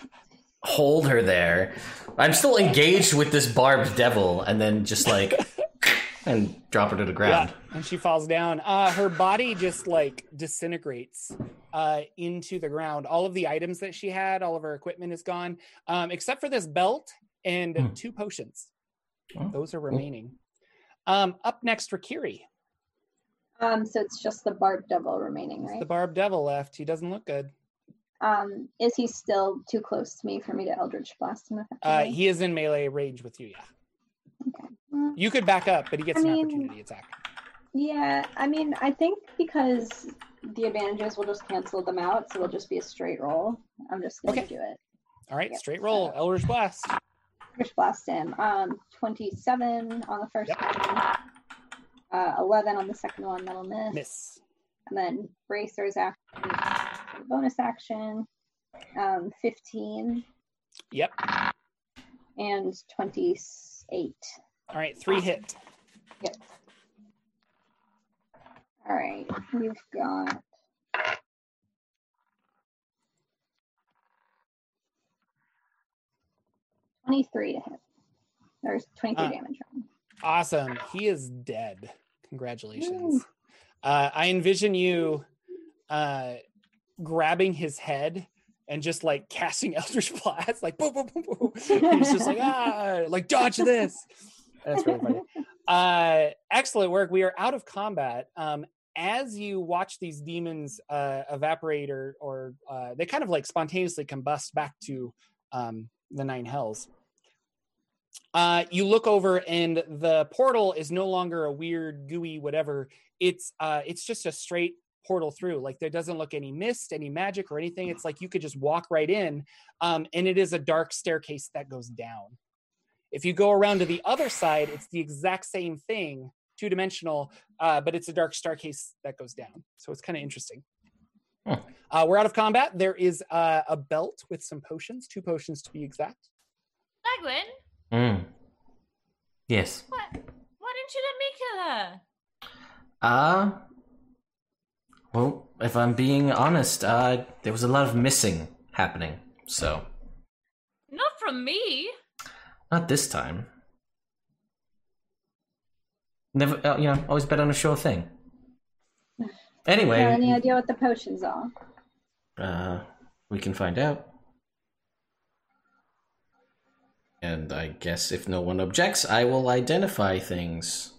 hold her there. I'm still engaged with this barbed devil, and then just like, and drop her to the ground. Yeah, and she falls down. Uh, her body just like disintegrates uh, into the ground. All of the items that she had, all of her equipment is gone, um, except for this belt and Hmm. two potions. Oh, Those are remaining. Um, up next, Rikiri. Um, so it's just the Barb Devil remaining, right? The Barb Devil left. He doesn't look good. Um, is he still too close to me for me to Eldritch Blast him Uh, he is in melee range with you. Yeah, Okay. Mm, you could back up, but he gets I an mean- opportunity attack. Yeah, I mean, I think because the advantages will just cancel them out, so it'll just be a straight roll. I'm just gonna Okay. do it. All right, Yep, straight roll. so- Eldritch Blast. First blast him. Um, 27 on the first Yep. one. Uh, 11 on the second one. That'll miss. Miss. And then bracers action, bonus action. Um, 15 Yep. and 28. All right, three hit. Yep. All right, we've got. Twenty-three to hit. There's twenty-three Uh, damage. on. Awesome. He is dead. Congratulations. Uh, I envision you uh, grabbing his head and just like casting Eldritch Blast, like boom, boom, boom, boom. He's just like ah, like dodge this. That's really funny. Uh, excellent work. We are out of combat. Um, as you watch these demons uh, evaporate or, or uh, they kind of like spontaneously combust back to um, the nine hells. Uh, you look over and the portal is no longer a weird gooey whatever. It's uh, it's just a straight portal through. Like there doesn't look any mist, any magic or anything. It's like you could just walk right in, um, and it is a dark staircase that goes down. If you go around to the other side, it's the exact same thing, two dimensional, uh, but it's a dark staircase that goes down. So it's kind of interesting. Hmm. Uh, we're out of combat. There is uh, a belt with some potions, two potions to be exact. Lagwin, Mm. Yes. what? Why didn't you let me kill her? Uh, well, if I'm being honest, uh, there was a lot of missing happening, so Not from me. not this time. Never, uh, you know, always bet on a sure thing. Anyway, Have any idea what the potions are? uh, we can find out. And I guess if no one objects, I will identify things.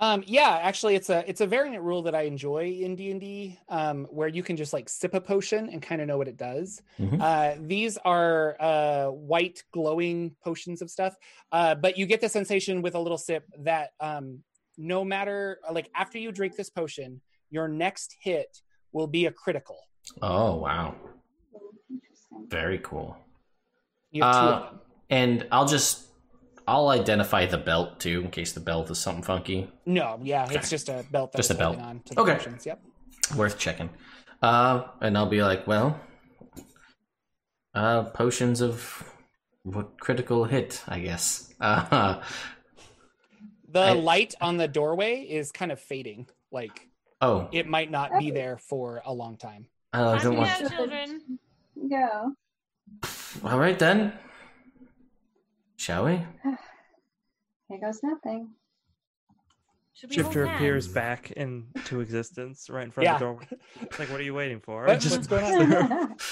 Um, yeah, actually, it's a it's a variant rule that I enjoy in D and D, um, where you can just like sip a potion and kind of know what it does. Mhm. Uh, these are uh, white glowing potions of stuff, uh, but you get the sensation with a little sip that um, no matter like after you drink this potion, your next hit will be a critical. Oh wow, very cool. You have two Uh, of them. And I'll just I'll identify the belt too, in case the belt is something funky. No, yeah, it's just a belt that's Just a belt. on to the Okay. potions. Yep. Worth checking. Uh, and I'll be like, well, uh, potions of what critical hit, I guess. Uh, The I- light on the doorway is kind of fading. Like oh, it might not be there for a long time. uh, I Time don't want. go, children. Go. All right then. Shall we? Here goes nothing. Should Shifter appears back into existence right in front Yeah. of the doorway. It's like, what are you waiting for? What- Just- what's going on?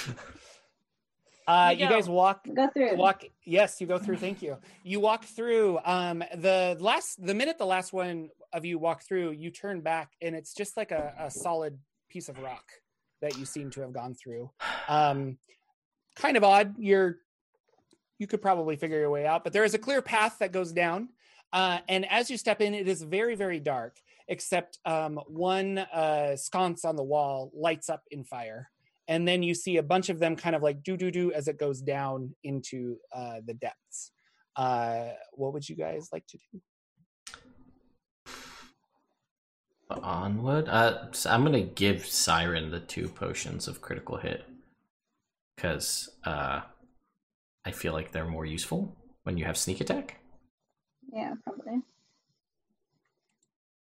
Uh, We you go. guys walk Go through. walk yes you go through thank you you walk through um the last the minute the last one of you walk through you turn back and it's just like a, a solid piece of rock that you seem to have gone through um kind of odd you're you could probably figure your way out but there is a clear path that goes down uh, and as you step in it is very very dark except um, one uh, sconce on the wall lights up in fire and then you see a bunch of them kind of like do do do as it goes down into uh, the depths. Uh, what would you guys like to do? Onward. Uh, so I'm gonna give Siren the two potions of critical hit because uh, I feel like they're more useful when you have sneak attack. Yeah, probably.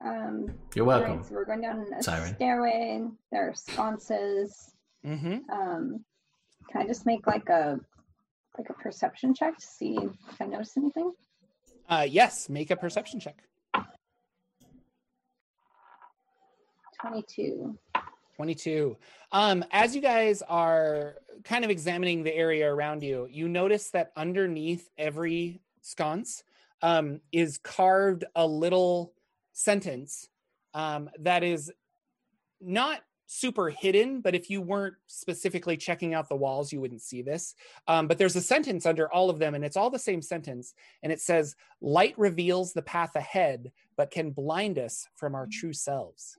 Um, You're welcome. right, so we're going down a Siren. stairway. There are sconces. Mm-hmm. Um, can I just make like a like a perception check to see if I notice anything? Uh, yes, make a perception check. Twenty-two. 22. Um, as you guys are kind of examining the area around you, you notice that underneath every sconce um, is carved a little sentence um, that is not super hidden, but if you weren't specifically checking out the walls, you wouldn't see this. Um, but there's a sentence under all of them, and it's all the same sentence. And it says, Light reveals the path ahead, but can blind us from our true selves.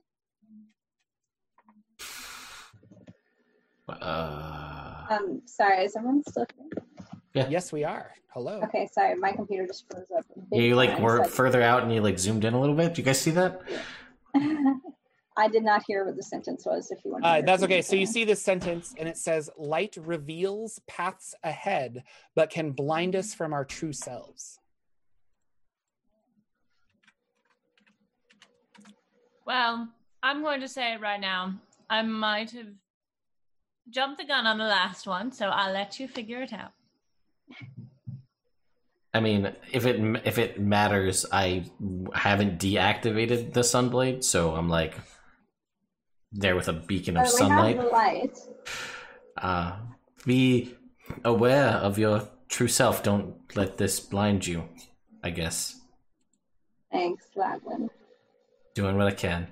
Uh, Um, sorry, is everyone still here? Yeah. Yes, we are. Hello. Okay, sorry, my computer just froze up. yeah, you like time, were so I- further out and you like zoomed in a little bit. Do you guys see that? I did not hear what the sentence was. If you want, Uh, that's okay. So you see this sentence, and it says, "Light reveals paths ahead, but can blind us from our true selves." Well, I'm going to say it right now. I might have jumped the gun on the last one, so I'll let you figure it out. I mean, if it if it matters, I haven't deactivated the sunblade, so I'm like there with a beacon of we have sunlight. the light. Uh, be aware of your true self. Don't let this blind you. I guess Thanks, Lagwin. doing what I can.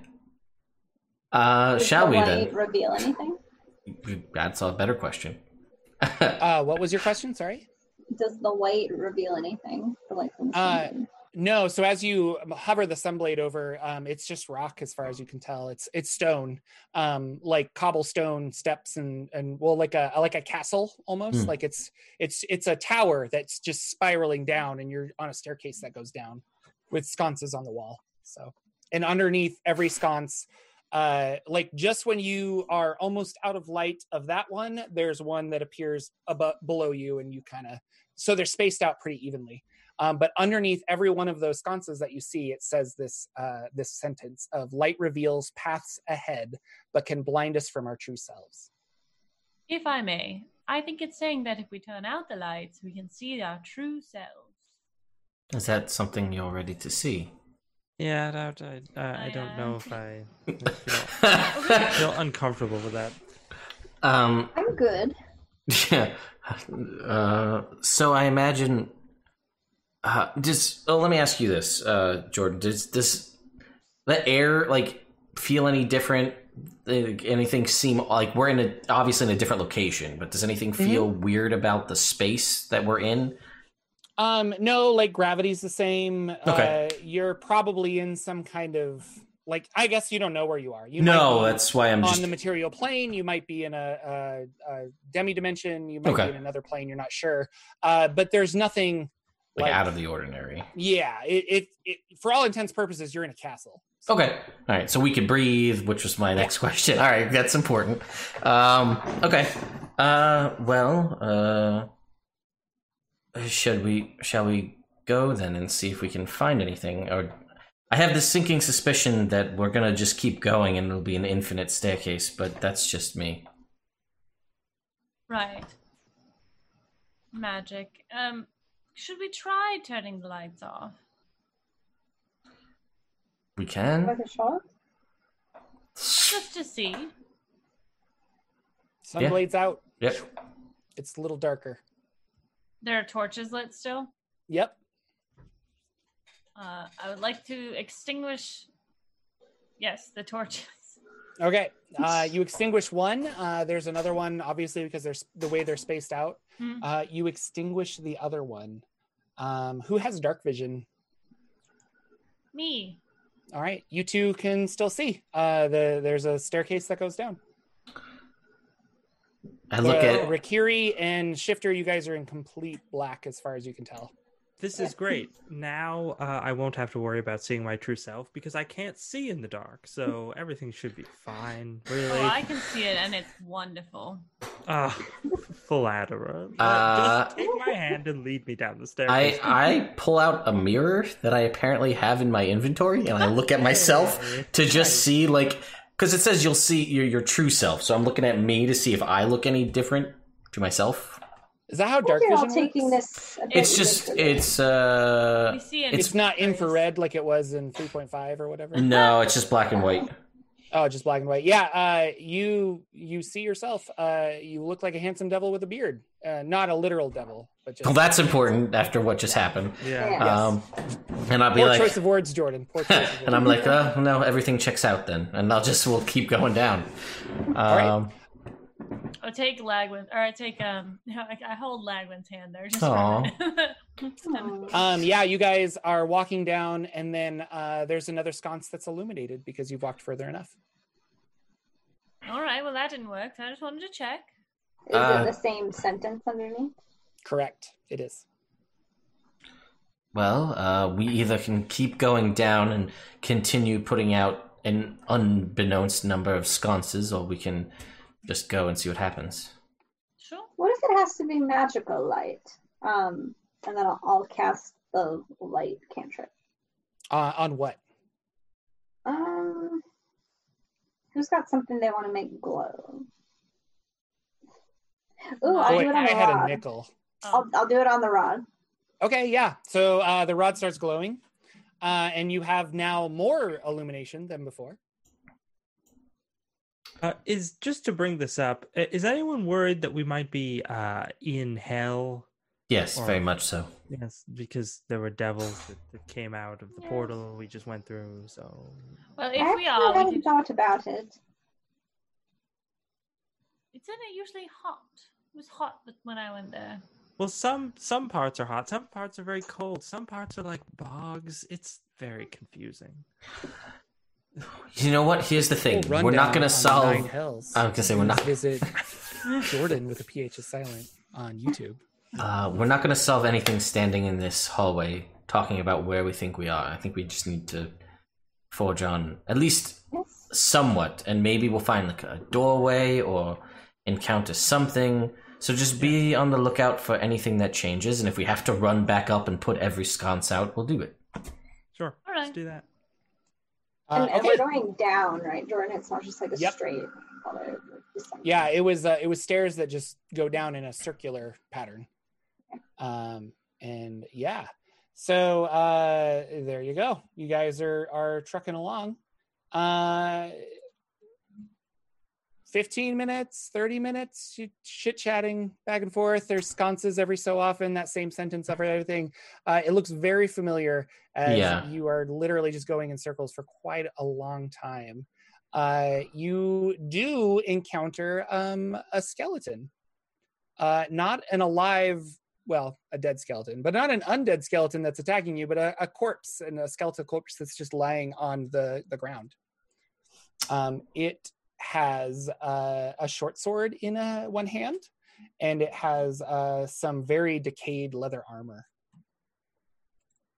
Uh, Does shall the we light then? reveal anything? That's a better question. Uh, what was your question? Sorry. Does the light reveal anything? The light from the Uh. No. So as you hover the sunblade over, um, it's just rock as far as you can tell. It's it's stone, um, like cobblestone steps and and well, like a like a castle almost. Hmm. Like it's it's it's a tower that's just spiraling down, and you're on a staircase that goes down with sconces on the wall. So and underneath every sconce. Uh, like just when you are almost out of light of that one, there's one that appears above below you, and you kind of so they're spaced out pretty evenly. Um, but underneath every one of those sconces that you see, it says this uh, this sentence of "Light reveals paths ahead, but can blind us from our true selves." If I may, I think it's saying that if we turn out the lights, we can see our true selves. Is that something you're ready to see? Yeah, I don't, I, uh, I don't know Um. if I feel, feel uncomfortable with that. um, I'm good. Yeah. Uh, so I imagine. Uh, does oh, let me ask you this, uh, Jordan. Does does the air like feel any different? Like, Anything seem like we're in a obviously in a different location, but does anything feel weird about the space that we're in? Um, no, like gravity's the same. Okay. Uh, you're probably in some kind of like I guess you don't know where you are. You no, be that's why I'm on just. the material plane. You might be in a, a, a demi dimension. You might Okay. be in another plane. You're not sure. Uh, but there's nothing like out of the ordinary. Yeah, it, it it for all intents purposes, you're in a castle. Okay. All right. So we could breathe, which was my next question. All right, that's important. Um, okay. Uh, well, uh, should we? Shall we go then and see if we can find anything? Or I have this sinking suspicion that we're gonna just keep going and it'll be an infinite staircase, but that's just me. Right. Magic. Um, should we try turning the lights off? We can. Like a shot? Just to see. Sunblade's out. Yep. It's a little darker. There are torches lit still. Yep. Uh, I would like to extinguish. Yes, the torches. Okay. Uh, you extinguish one. Uh, there's another one, obviously, because there's the way they're spaced out. Hmm. Uh, you extinguish the other one. Um, who has dark vision? Me. All right, you two can still see. Uh, the there's a staircase that goes down. I look Uh, at. Rikiri and Shifter. You guys are in complete black as far as you can tell. This is great. Now uh, I won't have to worry about seeing my true self because I can't see in the dark. So everything should be fine. Really. Oh, I can see it, and it's wonderful. Ah, flatterer. Uh, just take my hand and lead me down the stairs. I I pull out a mirror that I apparently have in my inventory, and I look at myself to just see like because it says you'll see your your true self. So I'm looking at me to see if I look any different to myself. Is that how dark you're all vision taking works? this. It's just it's uh We see it. It's, not infrared like it was in 3.5 or whatever. no, it's just black and white. Oh, just black and white. Yeah, uh, you you see yourself. Uh, you look like a handsome devil with a beard. Uh, not a literal devil, but just Well, that's important after what just happened. yeah. Yeah. Um, and I'll be poor like, choice of words, Jordan. Poor choice of words. and I'm like, oh no, everything checks out then, and I'll just we'll keep going down. right. Um, I take Lagwin, or I take um, I, I hold Lagwin's hand there. Just Aw. for a minute. Aw. um, yeah, you guys are walking down, and then uh, there's another sconce that's illuminated because you've walked further enough. All right. Well, that didn't work. I just wanted to check. Is Uh, it the same sentence underneath? Correct. It is. Well, uh, we either can keep going down and continue putting out an unbeknownst number of sconces, or we can just go and see what happens. Sure. What if it has to be magical light? Um, and then I'll, I'll cast the light cantrip. Uh, on what? Um, who's got something they want to make glow? Ooh, I'll Oh, wait, do it on I the had a nickel. I'll, I'll do it on the rod. Okay, yeah. So uh, the rod starts glowing, uh, and you have now more illumination than before. Uh, is just to bring this up. Is anyone worried that we might be uh, in hell? Yes, Or- very much so. Yes, because there were devils that, that came out of the Yes. portal we just went through. So Well, if actually we are, we hadn't could... thought about it. it. isn't it usually hot? It was hot when I went there. Well, some some parts are hot, some parts are very cold, some parts are like bogs. It's very confusing. You know what? Here's the thing: Full we're not going to solve. Nine I was gonna say we're not. Visit Jordan with a PH is silent on YouTube. Uh, we're not going to solve anything standing in this hallway talking about where we think we are. I think we just need to forge on at least Yes. somewhat, and maybe we'll find like a doorway or encounter something. So just be on the lookout for anything that changes, and if we have to run back up and put every sconce out, we'll do it. Sure, All let's do that. Uh, and, and okay. we're going down, right, Jordan? It's not just like a Yep. straight hallway. Yeah, it was uh, it was stairs that just go down in a circular pattern. Um, and yeah, so uh, there you go. You guys are are trucking along. Uh, Fifteen minutes, thirty minutes, chit chatting back and forth. There's sconces every so often. That same sentence over everything. Uh, it looks very familiar as Yeah. you are literally just going in circles for quite a long time uh, you do encounter um, a skeleton. Uh, not an alive, well, a dead skeleton, but not an undead skeleton that's attacking you, but a, a corpse and a skeletal corpse that's just lying on the, the ground. Um, it has uh, a short sword in uh, one hand, and it has uh, some very decayed leather armor.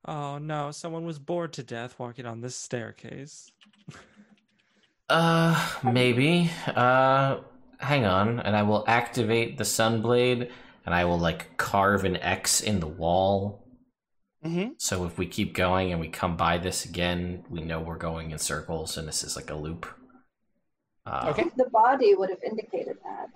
Oh no, someone was bored to death walking on this staircase. Uh, maybe. Uh, hang on, and I will activate the sunblade, and I will like carve an X in the wall. Mm-hmm. So if we keep going and we come by this again, we know we're going in circles, and this is like a loop. Uh, Okay. The body would have indicated that.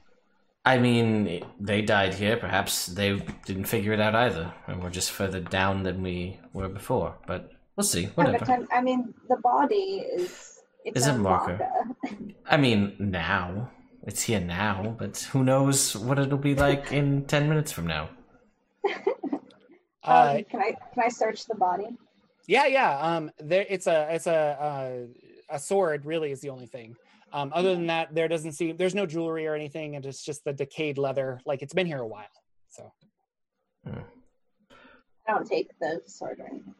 I mean, they died here. Perhaps they didn't figure it out either, and we're just further down than we were before. But we'll see. Yeah, but Whatever. then- I mean, the body is. It's Is a own marker. marker. I mean, now it's here now, but who knows what it'll be like in ten minutes from now. Uh, um, can I can I search the body? Yeah, yeah. Um, there it's a it's a uh, a sword. Really, is the only thing. Um, other than that, there doesn't seem there's no jewelry or anything, and it's just the decayed leather. Like it's been here a while. So I don't take the sword or anything.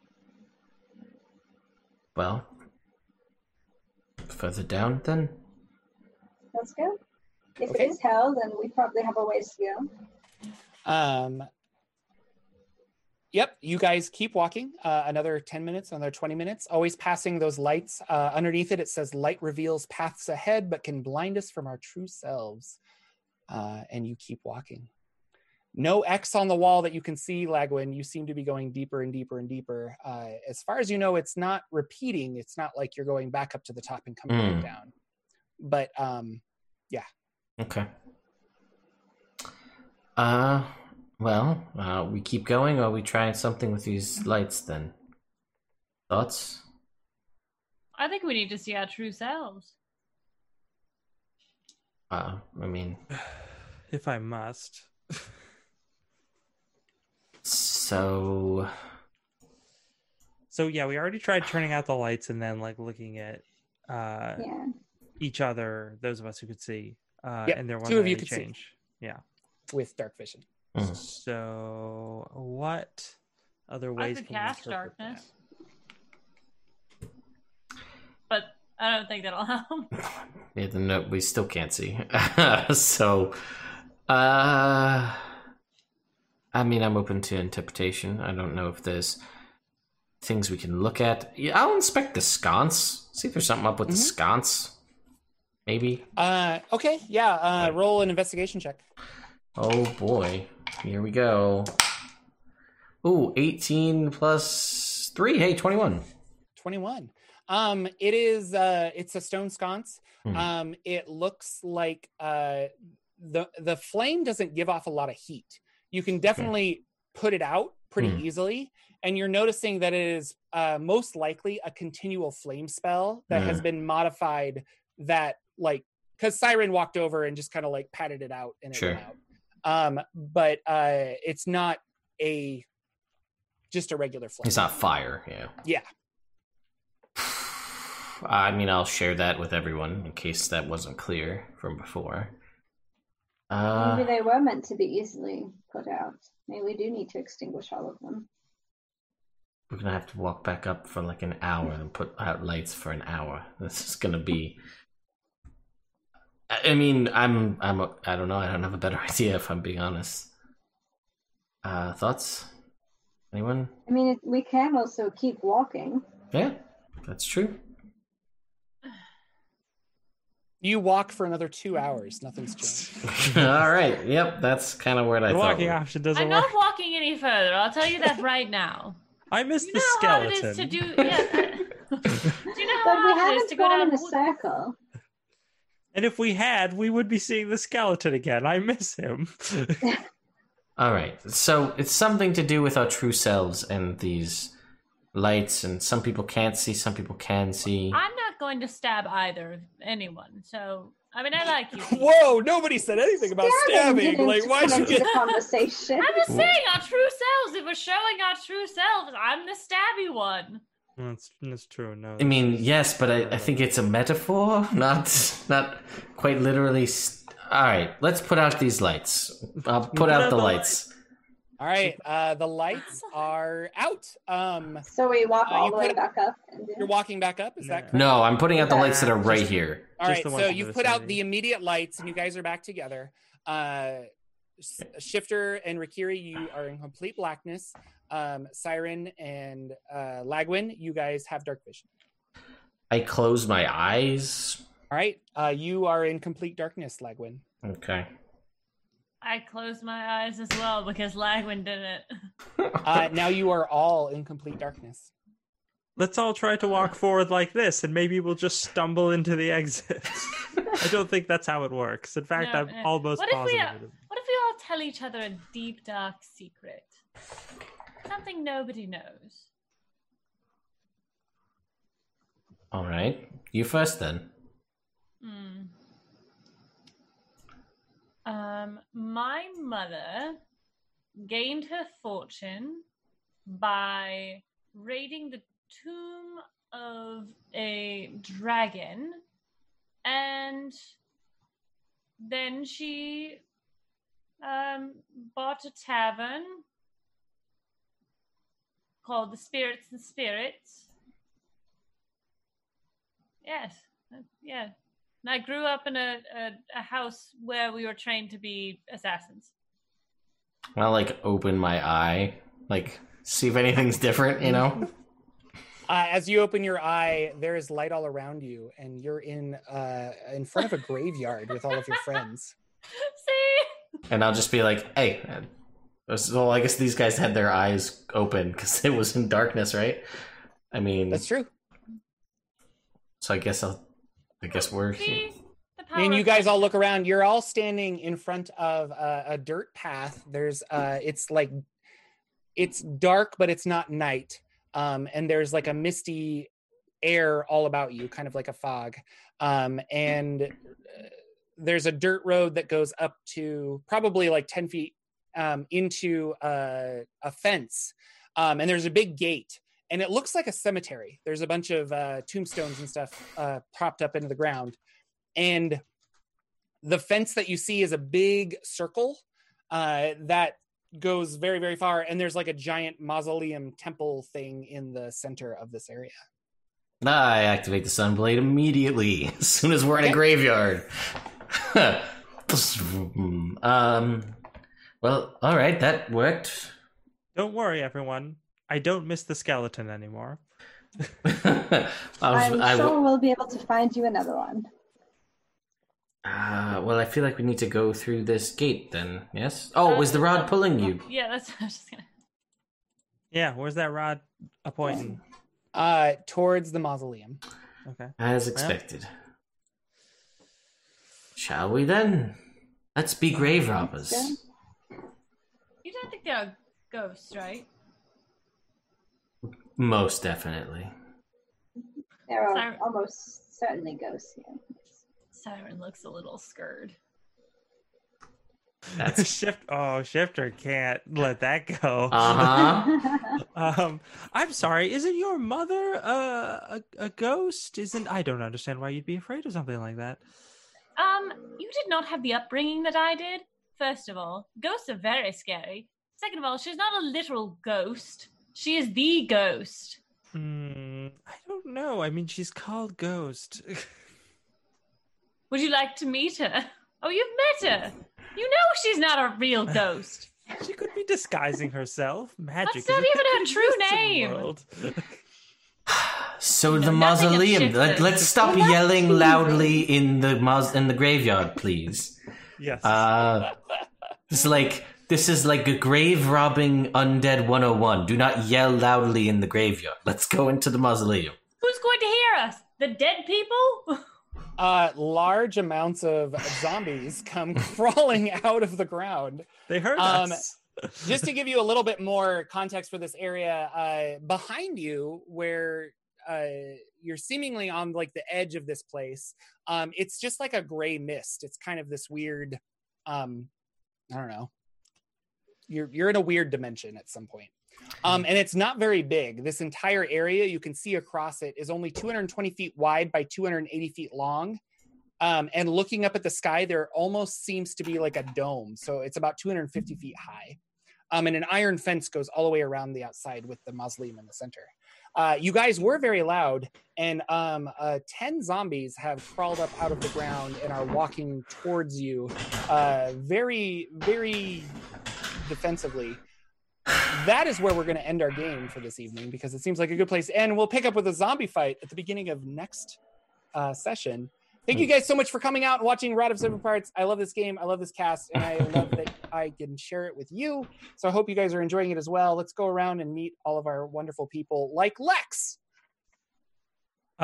Well, further down then. Let's go. If Okay. it is hell, then we probably have a ways to go. Um, yep, you guys keep walking. Uh, another 10 minutes, another 20 minutes, always passing those lights. Uh, underneath it, it says light reveals paths ahead, but can blind us from our true selves. Uh, and you keep walking. No X on the wall that you can see, Lagwin. You seem to be going deeper and deeper and deeper. Uh, as far as you know, it's not repeating. It's not like you're going back up to the top and coming Mm. down. But um, Okay. Uh, well, uh, we keep going, or we trying something with these lights then? Thoughts? I think we need to see our true selves. Uh, I mean, If I must. so So yeah, we already tried turning out the lights and then like looking at uh Yeah. each other, those of us who could see. Uh Yep, and there two wasn't of you any could see. change. Yeah. with dark vision. mm. So what other ways I ways could can we cast interpret darkness. But I don't think that'll help. Yeah, the note we still can't see. so, uh, I mean, I'm open to interpretation. I don't know if there's things we can look at. Yeah, I'll inspect the sconce. See if there's something up with the Mhm. sconce. Maybe. Uh, okay, yeah. Uh, roll an investigation check. Oh boy, here we go. Ooh, 18 plus three. Hey, 21. 21 um it is uh it's a stone sconce Hmm. um it looks like uh the the flame doesn't give off a lot of heat you can definitely put it out pretty Hmm. easily and you're noticing that it is uh most likely a continual flame spell that has Hmm. been modified that like because siren walked over and just kind of like patted it out and it Sure. went out um but uh it's not a just a regular flame It's not fire, yeah. Yeah. I mean, I'll share that with everyone in case that wasn't clear from before. Uh, Maybe they were meant to be easily put out. Maybe we do need to extinguish all of them. we're gonna have to walk back up for like an hour and put out lights for an hour. This is gonna be. I I mean, I'm, I'm, I don't know. I don't have a better idea if I'm being honest. Uh, thoughts? Anyone? I mean, we can also keep walking. Yeah, that's true. You walk for another two hours. Nothing's changed. All right. Yep, that's kind of where I The thought. walking we- option doesn't I'm work. not walking any further. I'll tell you that right now. I missed You the know how hard it is to do. Yeah. do you know But how we hard it is haven't to go gone down in a the circle. And if we had, we would be seeing the skeleton again. I miss him. All right. So it's something to do with our true selves and these lights, and some people can't see, some people can see. I'm not going to stab either of anyone. So I mean, I like you. Whoa! Nobody said anything about stabbing. didn't Like, why come should into you? the conversation? I'm just saying our true selves. If we're showing our true selves, I'm the stabby one. That's that's true. No. I mean, yes, but I, I think it's a metaphor, not not quite literally. St- All right, let's put out these lights. I'll put out the lights. All right. Uh, the lights are out. Um, So we walk Uh, all you the way put- back up. And you're walking back up. Is that No. correct? No, I'm putting out the lights that are right Just- here. All Just right. the So ones in the you've put out the immediate lights, and you guys are back together. Uh, Shifter and Rikiri, you are in complete blackness. Um, Siren and uh, Lagwin, you guys have dark vision. I close my eyes. All right. Uh, you are in complete darkness, Lagwin. Okay. I closed my eyes as well because Lagwin did it. Uh, now you are all in complete darkness. Let's all try to walk forward like this, and maybe we'll just stumble into the exit. I don't think that's how it works. In fact, No, I'm uh, almost what if we, positive. uh. What if we all tell each other a deep, dark secret? Something nobody knows. All right. You first then. Hmm. Um, my mother gained her fortune by raiding the tomb of a dragon, and then she um, bought a tavern called the Spirits and Spirits. Yes, uh, yeah. And I grew up in a, a, a house where we were trained to be assassins. I'll like open my eye, like see if anything's different. You know. Uh, as you open your eye, there is light all around you, and you're in uh, in front of a graveyard with all of your friends. See? And I'll just be like, "Hey." Uh, So I guess these guys had their eyes open because it was in darkness, right? I mean, That's true. so I guess I'll. I guess we're. See? The And you guys all look around. You're all standing in front of a, a dirt path. There's uh, it's like it's dark, but it's not night. Um, and there's like a misty air all about you, kind of like a fog. Um, and uh, there's a dirt road that goes up to probably like 10 feet um, into a, a fence. Um, and there's a big gate. And it looks like a cemetery. There's a bunch of uh, tombstones and stuff uh, propped up into the ground. And the fence that you see is a big circle uh, that goes very, very far. And there's like a giant mausoleum temple thing in the center of this area. I activate the Sunblade immediately as soon as we're in a graveyard. um, well, all right, that worked. Don't worry, everyone. I don't miss the skeleton anymore. I was, I'm I w- sure we'll be able to find you another one. Uh, well, I feel like we need to go through this gate then. Yes. Oh, was the rod pulling you? Yeah, that's what I was just gonna. Yeah, where's that rod a pointing? Uh, towards the mausoleum. Okay. As expected. Shall we then? Let's be grave robbers. Yeah. You don't think they're ghosts, right? Most definitely. There are Sorry. almost certainly ghosts here. Siren looks a little scared. That's Shift. Oh, shifter can't let that go. uh huh. Um, I'm sorry. Isn't your mother uh, a a ghost? Isn't I don't understand why you'd be afraid of something like that. Um, you did not have the upbringing that I did. First of all, ghosts are very scary. Second of all, she's not a literal ghost. She is the ghost. Hmm. I don't know. I mean, she's called Ghost. Would you like to meet her? Oh, you've met her. You know she's not a real ghost. she could be disguising herself. Magic. That's not even her true name. world. So the mausoleum. Let, let's stop yelling loudly in the maus- in the graveyard, please. yes. Uh, it's like this is like a grave robbing undead 101. Do not yell loudly in the graveyard. Let's go into the mausoleum. Who's going to hear us? The dead people? Uh, large amounts of zombies come crawling out of the ground. they heard um, us. Just to give you a little bit more context for this area, uh, behind you, where uh, you're seemingly on like the edge of this place, um, it's just like a gray mist. It's kind of this weird, um, I don't know. You're you're in a weird dimension at some point. Um, and it's not very big. This entire area you can see across it is only 220 feet wide by 280 feet long. Um, and looking up at the sky, there almost seems to be like a dome. So it's about 250 feet high. Um, and an iron fence goes all the way around the outside with the mausoleum in the center. Uh, you guys were very loud, and um, uh, 10 zombies have crawled up out of the ground and are walking towards you uh, very, very defensively. That is where we're going to end our game for this evening because it seems like a good place. And we'll pick up with a zombie fight at the beginning of next uh, session. Thank you guys so much for coming out and watching Rod of Seven Parts. I love this game. I love this cast, and I love that I can share it with you. So I hope you guys are enjoying it as well. Let's go around and meet all of our wonderful people, like Lex. Uh,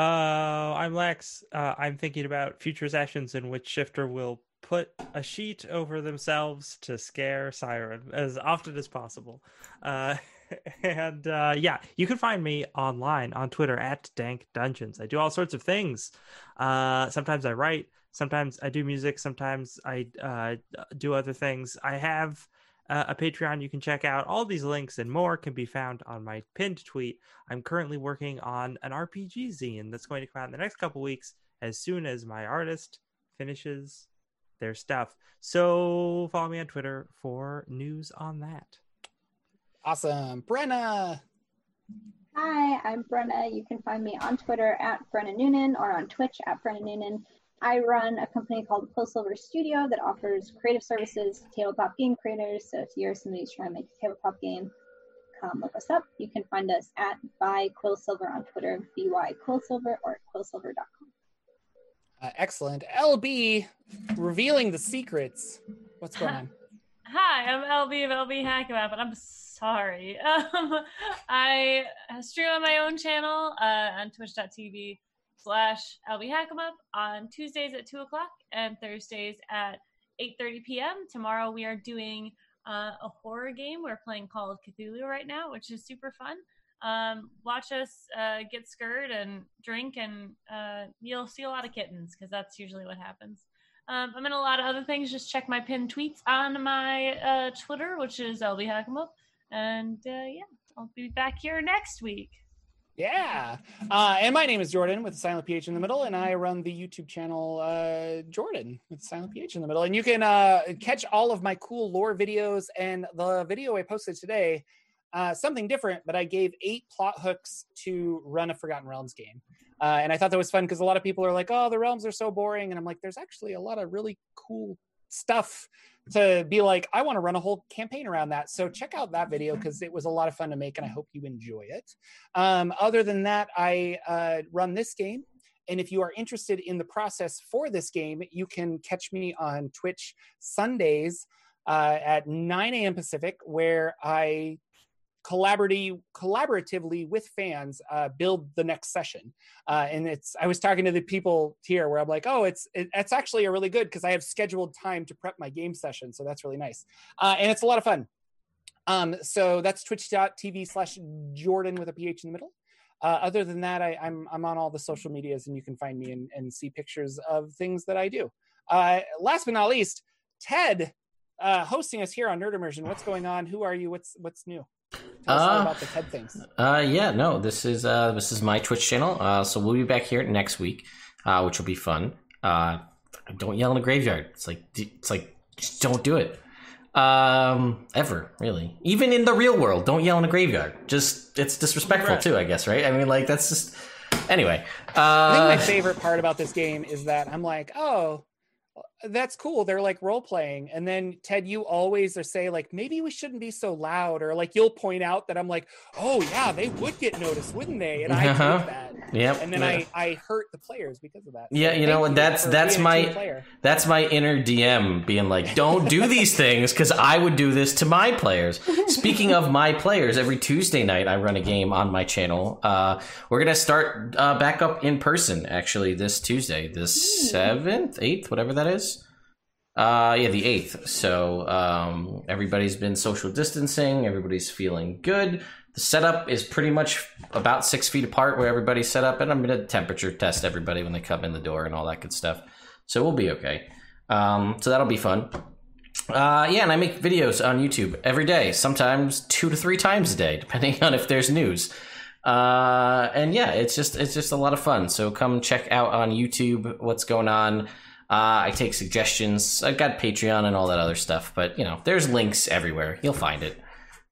I'm Lex. Uh, I'm thinking about future sessions in which Shifter will put a sheet over themselves to scare Siren as often as possible. Uh, and uh, yeah, you can find me online on Twitter at Dank Dungeons. I do all sorts of things. Uh, sometimes I write, sometimes I do music, sometimes I uh, do other things. I have uh, a Patreon you can check out. All these links and more can be found on my pinned tweet. I'm currently working on an RPG zine that's going to come out in the next couple weeks as soon as my artist finishes their stuff. So follow me on Twitter for news on that. Awesome. Brenna. Hi, I'm Brenna. You can find me on Twitter at Brenna Noonan or on Twitch at Brenna Noonan. I run a company called Quillsilver Studio that offers creative services to tabletop game creators. So if you're somebody who's trying to make a tabletop game, come look us up. You can find us at by Quillsilver on Twitter, by Quillsilver or quillsilver.com. Uh, excellent. LB revealing the secrets. What's going on? Hi, I'm LB of LB Hackama, but I'm sorry. Um, I stream on my own channel uh, on twitch.tv slash LB HackEmUp on Tuesdays at 2 o'clock and Thursdays at 8.30 p.m. Tomorrow we are doing uh, a horror game. We're playing Call of Cthulhu right now, which is super fun. Um, watch us uh, get scared and drink, and uh, you'll see a lot of kittens because that's usually what happens. Um, I'm in a lot of other things. Just check my pinned tweets on my uh, Twitter, which is LB HackEmUp. And uh, yeah, I'll be back here next week. Yeah. Uh, and my name is Jordan with a silent PH in the middle, and I run the YouTube channel uh, Jordan with silent PH in the middle. And you can uh, catch all of my cool lore videos and the video I posted today. Uh, something different, but I gave eight plot hooks to run a Forgotten Realms game. Uh, and I thought that was fun because a lot of people are like, "Oh, the realms are so boring," and I'm like, "There's actually a lot of really cool stuff to be like. I want to run a whole campaign around that." So check out that video because it was a lot of fun to make, and I hope you enjoy it. Um, other than that, I uh, run this game. And if you are interested in the process for this game, you can catch me on Twitch Sundays uh, at 9 a.m. Pacific, where I collaboratively collaboratively with fans uh, build the next session. Uh, and it's i was talking to the people here where i'm like oh it's it, it's actually a really good because i have scheduled time to prep my game session so that's really nice. Uh, and it's a lot of fun. Um, so that's twitch.tv slash jordan with a ph in the middle. Uh, other than that I, I'm, I'm on all the social medias and you can find me and, and see pictures of things that i do. Uh, last but not least ted uh, hosting us here on nerd immersion. What's going on? Who are you? What's what's new Tell us Uh, about the TED things. Uh, yeah, no, this is uh, this is my Twitch channel. Uh, so we'll be back here next week, uh, which will be fun. Uh, don't yell in a graveyard. It's like it's like just don't do it. Um, ever really, even in the real world, don't yell in a graveyard. Just it's disrespectful Right. too, I guess. Right? I mean, like that's just anyway. Uh, I think Uh, my favorite part about this game is that I'm like, oh, that's cool. They're like role playing. And then Ted, you always are say like, maybe we shouldn't be so loud, or like you'll point out that I'm like, oh yeah, they would get noticed, wouldn't they? And I Uh-huh. that. Yep. And then yeah. I I hurt the players because of that. Yeah, you know, and that's- that's being a team my- That's my inner DM being like, don't do these things because I would do this to my players. Speaking of my players, every Tuesday night I run a game on my channel. Uh, we're going to start uh, back up in person actually this Tuesday, the 7th, 8th, whatever that is. Uh, yeah, the 8th. So um, everybody's been social distancing, everybody's feeling good. The setup is pretty much about six feet apart where everybody's set up, and I'm to temperature test everybody when they come in the door and all that good stuff. So we'll be okay. Um, so that'll be fun. Uh, yeah, and I make videos on YouTube every day, sometimes two to three times a day, depending on if there's news. Uh, and yeah, it's just it's just a lot of fun. So come check out on YouTube what's going on. Uh, I take suggestions. I've got Patreon and all that other stuff, but you know, there's links everywhere. You'll find it.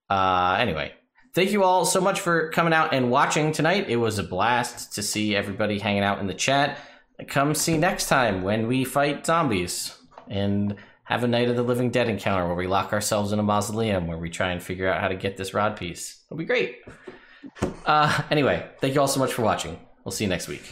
Uh, anyway, thank you all so much for coming out and watching tonight. It was a blast to see everybody hanging out in the chat. Come see next time when we fight zombies and have a Night of the Living Dead encounter where we lock ourselves in a mausoleum where we try and figure out how to get this rod piece. It'll be great. Uh, anyway, thank you all so much for watching. We'll see you next week.